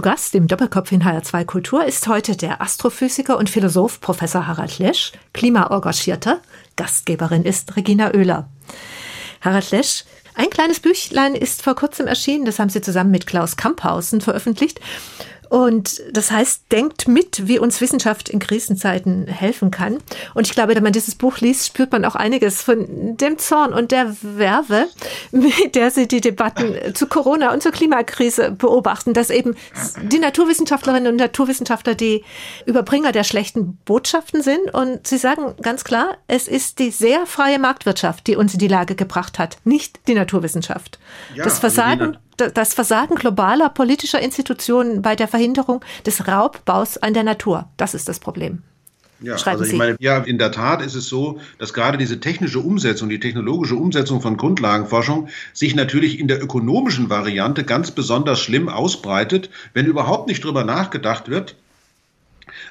Zu Gast im Doppelkopf in HR2 Kultur ist heute der Astrophysiker und Philosoph Professor Harald Lesch, Klimaengagierter. Gastgeberin ist Regina Oehler. Harald Lesch, ein kleines Büchlein ist vor kurzem erschienen, das haben Sie zusammen mit Klaus Kamphausen veröffentlicht. Und das heißt, denkt mit, wie uns Wissenschaft in Krisenzeiten helfen kann. Und ich glaube, wenn man dieses Buch liest, spürt man auch einiges von dem Zorn und der Werbe, mit der Sie die Debatten zu Corona und zur Klimakrise beobachten, dass eben die Naturwissenschaftlerinnen und Naturwissenschaftler die Überbringer der schlechten Botschaften sind. Und Sie sagen ganz klar, es ist die sehr freie Marktwirtschaft, die uns in die Lage gebracht hat, nicht die Naturwissenschaft. Ja, das also Versagen das Versagen globaler politischer Institutionen bei der Verhinderung des Raubbaus an der Natur. Das ist das Problem. Ja, Schreiben also ich Sie. meine, ja, in der Tat ist es so, dass gerade diese technische Umsetzung, die technologische Umsetzung von Grundlagenforschung sich natürlich in der ökonomischen Variante ganz besonders schlimm ausbreitet, wenn überhaupt nicht drüber nachgedacht wird,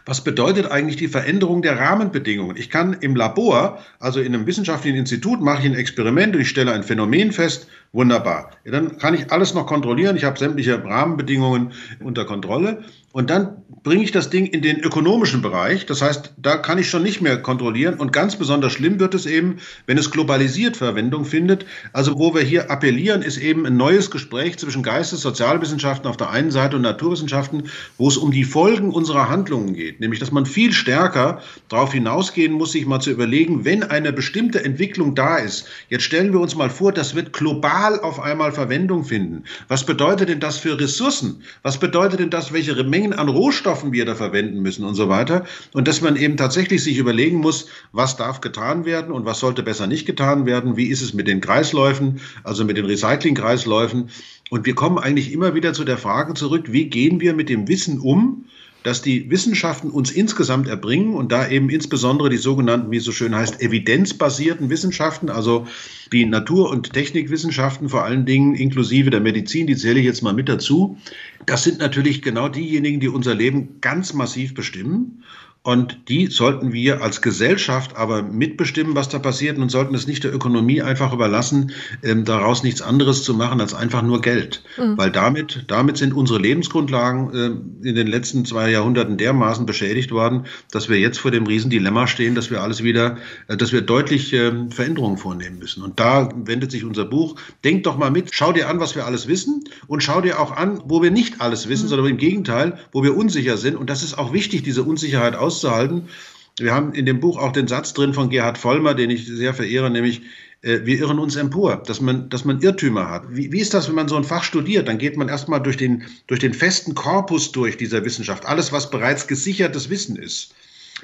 was bedeutet eigentlich die Veränderung der Rahmenbedingungen? Ich kann im Labor, also in einem wissenschaftlichen Institut, mache ich ein Experiment und ich stelle ein Phänomen fest. Wunderbar. Ja, dann kann ich alles noch kontrollieren. Ich habe sämtliche Rahmenbedingungen unter Kontrolle. Und dann bringe ich das Ding in den ökonomischen Bereich. Das heißt, da kann ich schon nicht mehr kontrollieren. Und ganz besonders schlimm wird es eben, wenn es globalisiert Verwendung findet. Also wo wir hier appellieren, ist eben ein neues Gespräch zwischen Geistes-, Sozialwissenschaften auf der einen Seite und Naturwissenschaften, wo es um die Folgen unserer Handlungen geht. Nämlich, dass man viel stärker darauf hinausgehen muss, sich mal zu überlegen, wenn eine bestimmte Entwicklung da ist, jetzt stellen wir uns mal vor, das wird global auf einmal Verwendung finden. Was bedeutet denn das für Ressourcen? Was bedeutet denn das, welche Mengen an Rohstoffen wir da verwenden müssen und so weiter? Und dass man eben tatsächlich sich überlegen muss, was darf getan werden und was sollte besser nicht getan werden? Wie ist es mit den Kreisläufen, also mit den Recyclingkreisläufen? Und wir kommen eigentlich immer wieder zu der Frage zurück, wie gehen wir mit dem Wissen um, dass die Wissenschaften uns insgesamt erbringen und da eben insbesondere die sogenannten, wie es so schön heißt, evidenzbasierten Wissenschaften, also die Natur- und Technikwissenschaften vor allen Dingen inklusive der Medizin, die zähle ich jetzt mal mit dazu. Das sind natürlich genau diejenigen, die unser Leben ganz massiv bestimmen. Und die sollten wir als Gesellschaft aber mitbestimmen, was da passiert und sollten es nicht der Ökonomie einfach überlassen, ähm, daraus nichts anderes zu machen als einfach nur Geld. Mhm. Weil damit, damit sind unsere Lebensgrundlagen äh, in den letzten zwei Jahrhunderten dermaßen beschädigt worden, dass wir jetzt vor dem Riesendilemma stehen, dass wir alles wieder, äh, dass wir deutlich äh, Veränderungen vornehmen müssen. Und da wendet sich unser Buch. Denk doch mal mit, schau dir an, was wir alles wissen und schau dir auch an, wo wir nicht alles wissen, mhm. sondern im Gegenteil, wo wir unsicher sind. Und das ist auch wichtig, diese Unsicherheit auszuprobieren auszuhalten. Wir haben in dem Buch auch den Satz drin von Gerhard Vollmer, den ich sehr verehre, nämlich, äh, wir irren uns empor, dass man, dass man Irrtümer hat. Wie, wie ist das, wenn man so ein Fach studiert? Dann geht man erstmal durch den, durch den festen Korpus durch dieser Wissenschaft. Alles, was bereits gesichertes Wissen ist.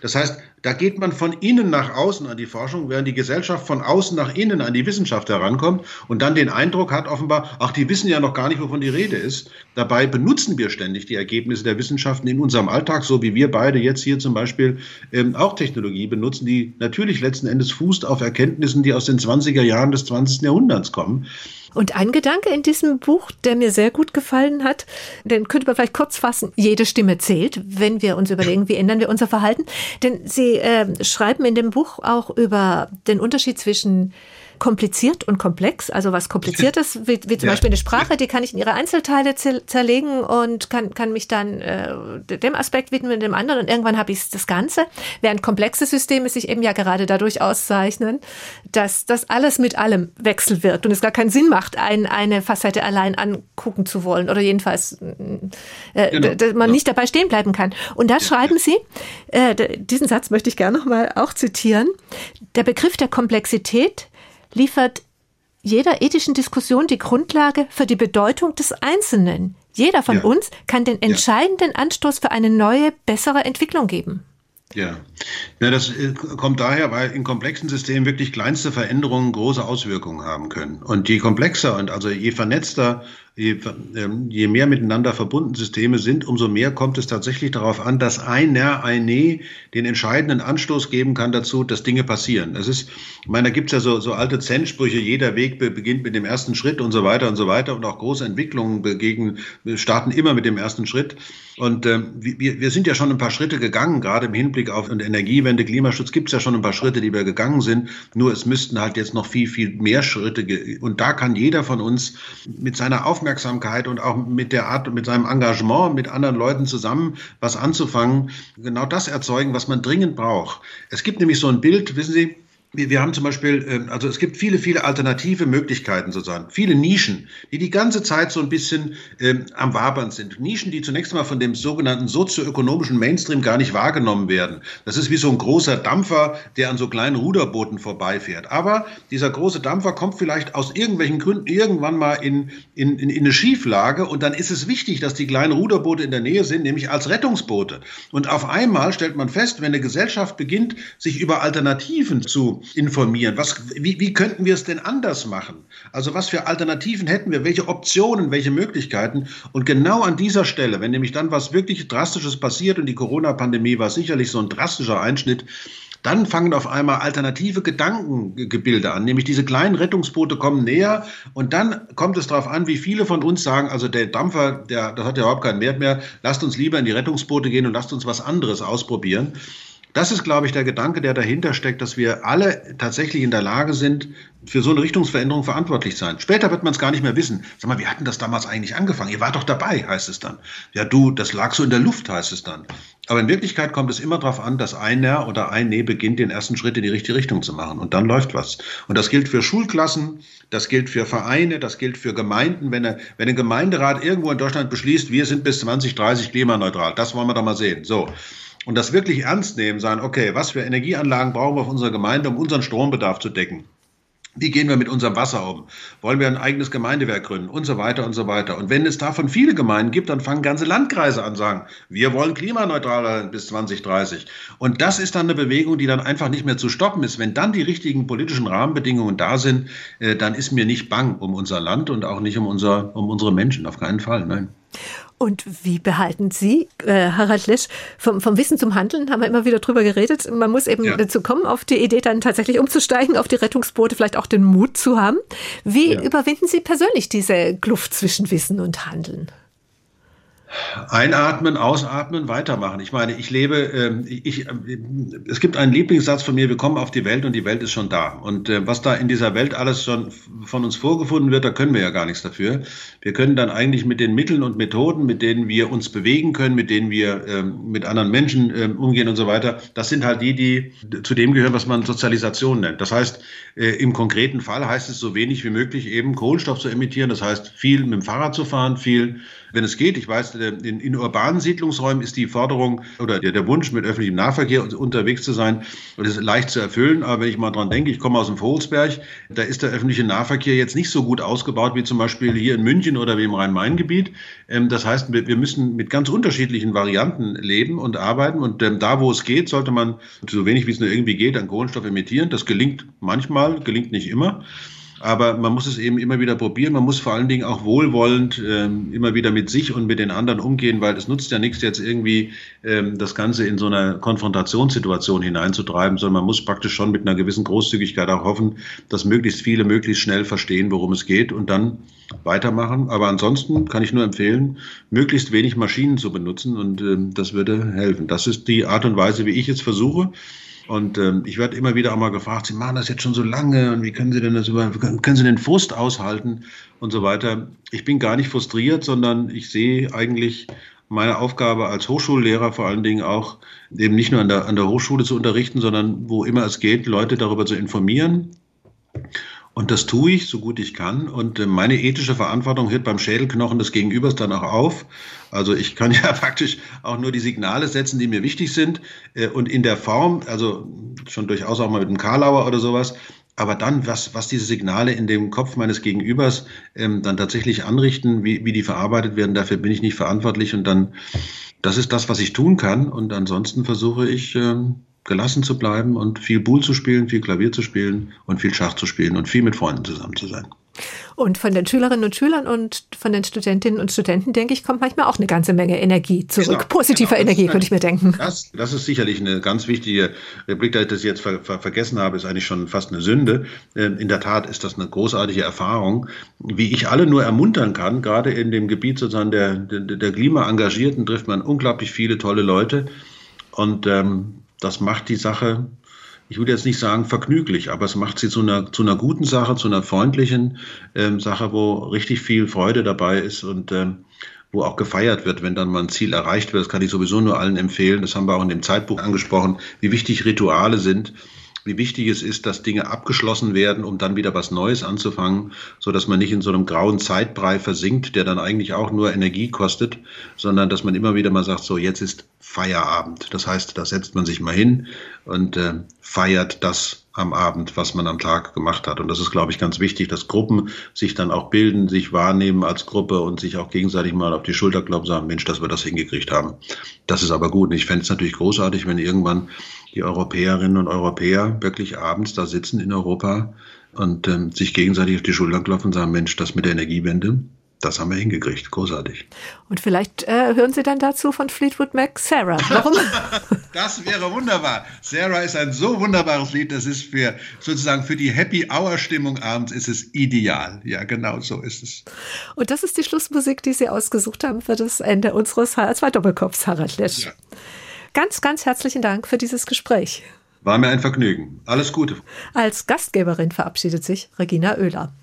Das heißt, da geht man von innen nach außen an die Forschung, während die Gesellschaft von außen nach innen an die Wissenschaft herankommt und dann den Eindruck hat offenbar, ach, die wissen ja noch gar nicht, wovon die Rede ist. Dabei benutzen wir ständig die Ergebnisse der Wissenschaften in unserem Alltag, so wie wir beide jetzt hier zum Beispiel ähm, auch Technologie benutzen, die natürlich letzten Endes fußt auf Erkenntnissen, die aus den 20er Jahren des 20. Jahrhunderts kommen. Und ein Gedanke in diesem Buch, der mir sehr gut gefallen hat, den könnte man vielleicht kurz fassen, jede Stimme zählt, wenn wir uns überlegen, wie ändern wir unser Verhalten. Denn Sie äh, schreiben in dem Buch auch über den Unterschied zwischen kompliziert und komplex. Also was kompliziert ist, wie, wie zum ja. Beispiel eine Sprache, die kann ich in ihre Einzelteile zerlegen und kann, kann mich dann äh, dem Aspekt widmen, dem anderen und irgendwann habe ich das Ganze. Während komplexe Systeme sich eben ja gerade dadurch auszeichnen, dass das alles mit allem wechseln wird und es gar keinen Sinn macht, ein, eine Facette allein angucken zu wollen oder jedenfalls äh, genau. dass man ja. nicht dabei stehen bleiben kann. Und da schreiben Sie, äh, diesen Satz möchte ich gerne nochmal auch zitieren, der Begriff der Komplexität liefert jeder ethischen Diskussion die Grundlage für die Bedeutung des Einzelnen. Jeder von ja. uns kann den entscheidenden ja. Anstoß für eine neue, bessere Entwicklung geben. Ja, ja das äh, kommt daher, weil in komplexen Systemen wirklich kleinste Veränderungen große Auswirkungen haben können. Und je komplexer und also je vernetzter je, ähm, je mehr miteinander verbunden Systeme sind, umso mehr kommt es tatsächlich darauf an, dass einer, eine den entscheidenden Anstoß geben kann dazu, dass Dinge passieren. Das ist, ich meine, da gibt es ja so, so alte Zen-Sprüche, jeder Weg beginnt mit dem ersten Schritt und so weiter und so weiter. Und auch große Entwicklungen begegnen, starten immer mit dem ersten Schritt. Und ähm, wir, wir sind ja schon ein paar Schritte gegangen, gerade im Hinblick auf Energiewende, Klimaschutz gibt es ja schon ein paar Schritte, die wir gegangen sind. Nur es müssten halt jetzt noch viel, viel mehr Schritte. Und da kann jeder von uns mit seiner Aufmerksamkeit Aufmerksamkeit und auch mit der Art, mit seinem Engagement mit anderen Leuten zusammen was anzufangen, genau das erzeugen, was man dringend braucht. Es gibt nämlich so ein Bild, wissen Sie, wir haben zum Beispiel, ähm, also es gibt viele, viele alternative Möglichkeiten sozusagen, viele Nischen, die die ganze Zeit so ein bisschen ähm, am Wabern sind. Nischen, die zunächst mal von dem sogenannten sozioökonomischen Mainstream gar nicht wahrgenommen werden. Das ist wie so ein großer Dampfer, der an so kleinen Ruderbooten vorbeifährt. Aber dieser große Dampfer kommt vielleicht aus irgendwelchen Gründen irgendwann mal in, in, in, in eine Schieflage und dann ist es wichtig, dass die kleinen Ruderboote in der Nähe sind, nämlich als Rettungsboote. Und auf einmal stellt man fest, wenn eine Gesellschaft beginnt, sich über Alternativen zu informieren. Was, wie, wie könnten wir es denn anders machen? Also was für Alternativen hätten wir? Welche Optionen, welche Möglichkeiten? Und genau an dieser Stelle, wenn nämlich dann was wirklich Drastisches passiert und die Corona-Pandemie war sicherlich so ein drastischer Einschnitt, dann fangen auf einmal alternative Gedankengebilde an, nämlich diese kleinen Rettungsboote kommen näher und dann kommt es darauf an, wie viele von uns sagen, also der Dampfer, der, das hat ja überhaupt keinen Wert mehr, lasst uns lieber in die Rettungsboote gehen und lasst uns was anderes ausprobieren. Das ist, glaube ich, der Gedanke, der dahinter steckt, dass wir alle tatsächlich in der Lage sind, für so eine Richtungsveränderung verantwortlich sein. Später wird man es gar nicht mehr wissen. Sag mal, wie hatten das damals eigentlich angefangen? Ihr wart doch dabei, heißt es dann. Ja, du, das lag so in der Luft, heißt es dann. Aber in Wirklichkeit kommt es immer darauf an, dass einer oder ein Nee beginnt, den ersten Schritt in die richtige Richtung zu machen. Und dann läuft was. Und das gilt für Schulklassen, das gilt für Vereine, das gilt für Gemeinden. Wenn, er, wenn ein Gemeinderat irgendwo in Deutschland beschließt, wir sind bis 2030 klimaneutral, das wollen wir doch mal sehen. So. Und das wirklich ernst nehmen, sagen, okay, was für Energieanlagen brauchen wir auf unserer Gemeinde, um unseren Strombedarf zu decken? Wie gehen wir mit unserem Wasser um? Wollen wir ein eigenes Gemeindewerk gründen? Und so weiter und so weiter. Und wenn es davon viele Gemeinden gibt, dann fangen ganze Landkreise an sagen, wir wollen klimaneutraler bis 2030. Und das ist dann eine Bewegung, die dann einfach nicht mehr zu stoppen ist. Wenn dann die richtigen politischen Rahmenbedingungen da sind, äh, dann ist mir nicht bang um unser Land und auch nicht um, unser, um unsere Menschen. Auf keinen Fall, nein. Und wie behalten Sie, äh, Harald Lesch, vom, vom, Wissen zum Handeln, haben wir immer wieder drüber geredet. Man muss eben ja. dazu kommen, auf die Idee dann tatsächlich umzusteigen, auf die Rettungsboote, vielleicht auch den Mut zu haben. Wie ja. überwinden Sie persönlich diese Kluft zwischen Wissen und Handeln? Einatmen, ausatmen, weitermachen. Ich meine, ich lebe, äh, ich, äh, es gibt einen Lieblingssatz von mir, wir kommen auf die Welt und die Welt ist schon da. Und äh, was da in dieser Welt alles schon von uns vorgefunden wird, da können wir ja gar nichts dafür. Wir können dann eigentlich mit den Mitteln und Methoden, mit denen wir uns bewegen können, mit denen wir ähm, mit anderen Menschen ähm, umgehen und so weiter, das sind halt die, die zu dem gehören, was man Sozialisation nennt. Das heißt, äh, im konkreten Fall heißt es so wenig wie möglich eben Kohlenstoff zu emittieren. Das heißt, viel mit dem Fahrrad zu fahren, viel wenn es geht. Ich weiß, in, in urbanen Siedlungsräumen ist die Forderung oder der, der Wunsch, mit öffentlichem Nahverkehr unterwegs zu sein, das ist leicht zu erfüllen. Aber wenn ich mal dran denke, ich komme aus dem Vogelsberg, da ist der öffentliche Nahverkehr jetzt nicht so gut ausgebaut wie zum Beispiel hier in München oder wie im Rhein-Main-Gebiet. Ähm, das heißt, wir müssen mit ganz unterschiedlichen Varianten leben und arbeiten. Und ähm, da, wo es geht, sollte man so wenig wie es nur irgendwie geht an Kohlenstoff emittieren. Das gelingt manchmal, gelingt nicht immer. Aber man muss es eben immer wieder probieren. Man muss vor allen Dingen auch wohlwollend ähm, immer wieder mit sich und mit den anderen umgehen, weil es nutzt ja nichts, jetzt irgendwie ähm, das Ganze in so einer Konfrontationssituation hineinzutreiben, sondern man muss praktisch schon mit einer gewissen Großzügigkeit auch hoffen, dass möglichst viele möglichst schnell verstehen, worum es geht und dann weitermachen. Aber ansonsten kann ich nur empfehlen, möglichst wenig Maschinen zu benutzen und ähm, das würde helfen. Das ist die Art und Weise, wie ich jetzt versuche. Und ähm, ich werde immer wieder auch mal gefragt, Sie machen das jetzt schon so lange und wie können Sie denn das über, können Sie den Frust aushalten und so weiter. Ich bin gar nicht frustriert, sondern ich sehe eigentlich meine Aufgabe als Hochschullehrer vor allen Dingen auch eben nicht nur an der, an der Hochschule zu unterrichten, sondern wo immer es geht, Leute darüber zu informieren und das tue ich, so gut ich kann. Und äh, meine ethische Verantwortung hört beim Schädelknochen des Gegenübers dann auch auf. Also ich kann ja praktisch auch nur die Signale setzen, die mir wichtig sind. Äh, und in der Form, also schon durchaus auch mal mit einem Karlauer oder sowas, aber dann, was, was diese Signale in dem Kopf meines Gegenübers ähm, dann tatsächlich anrichten, wie, wie die verarbeitet werden, dafür bin ich nicht verantwortlich. Und dann, das ist das, was ich tun kann. Und ansonsten versuche ich, ähm, gelassen zu bleiben und viel Bull zu spielen, viel Klavier zu spielen und viel Schach zu spielen und viel mit Freunden zusammen zu sein. Und von den Schülerinnen und Schülern und von den Studentinnen und Studenten, denke ich, kommt manchmal auch eine ganze Menge Energie zurück. Genau, Positiver genau, Energie, könnte ich mir denken. Das, das ist sicherlich eine ganz wichtige Replik, dass ich das jetzt ver, ver, vergessen habe, ist eigentlich schon fast eine Sünde. Ähm, in der Tat ist das eine großartige Erfahrung, wie ich alle nur ermuntern kann. Gerade in dem Gebiet sozusagen der, der, der Klima-Engagierten trifft man unglaublich viele tolle Leute. Und ähm, das macht die Sache, ich würde jetzt nicht sagen vergnüglich, aber es macht sie zu einer, zu einer guten Sache, zu einer freundlichen ähm, Sache, wo richtig viel Freude dabei ist und ähm, wo auch gefeiert wird, wenn dann mal ein Ziel erreicht wird. Das kann ich sowieso nur allen empfehlen. Das haben wir auch in dem Zeitbuch angesprochen, wie wichtig Rituale sind wie wichtig es ist, dass Dinge abgeschlossen werden, um dann wieder was Neues anzufangen, so dass man nicht in so einem grauen Zeitbrei versinkt, der dann eigentlich auch nur Energie kostet, sondern dass man immer wieder mal sagt, so jetzt ist Feierabend. Das heißt, da setzt man sich mal hin und äh, feiert das am Abend, was man am Tag gemacht hat. Und das ist, glaube ich, ganz wichtig, dass Gruppen sich dann auch bilden, sich wahrnehmen als Gruppe und sich auch gegenseitig mal auf die Schulter klopfen, sagen, Mensch, dass wir das hingekriegt haben. Das ist aber gut. Und ich fände es natürlich großartig, wenn irgendwann die Europäerinnen und Europäer wirklich abends da sitzen in Europa und ähm, sich gegenseitig auf die Schulter klopfen und sagen, Mensch, das mit der Energiewende, das haben wir hingekriegt. Großartig. Und vielleicht äh, hören Sie dann dazu von Fleetwood Mac Sarah. Warum? das wäre wunderbar. Sarah ist ein so wunderbares Lied. Das ist für sozusagen für die Happy Hour Stimmung abends ist es ideal. Ja, genau so ist es. Und das ist die Schlussmusik, die Sie ausgesucht haben für das Ende unseres HR2 Doppelkopfs, Harald Lesch. Ja. Ganz, ganz herzlichen Dank für dieses Gespräch. War mir ein Vergnügen. Alles Gute. Als Gastgeberin verabschiedet sich Regina Oehler.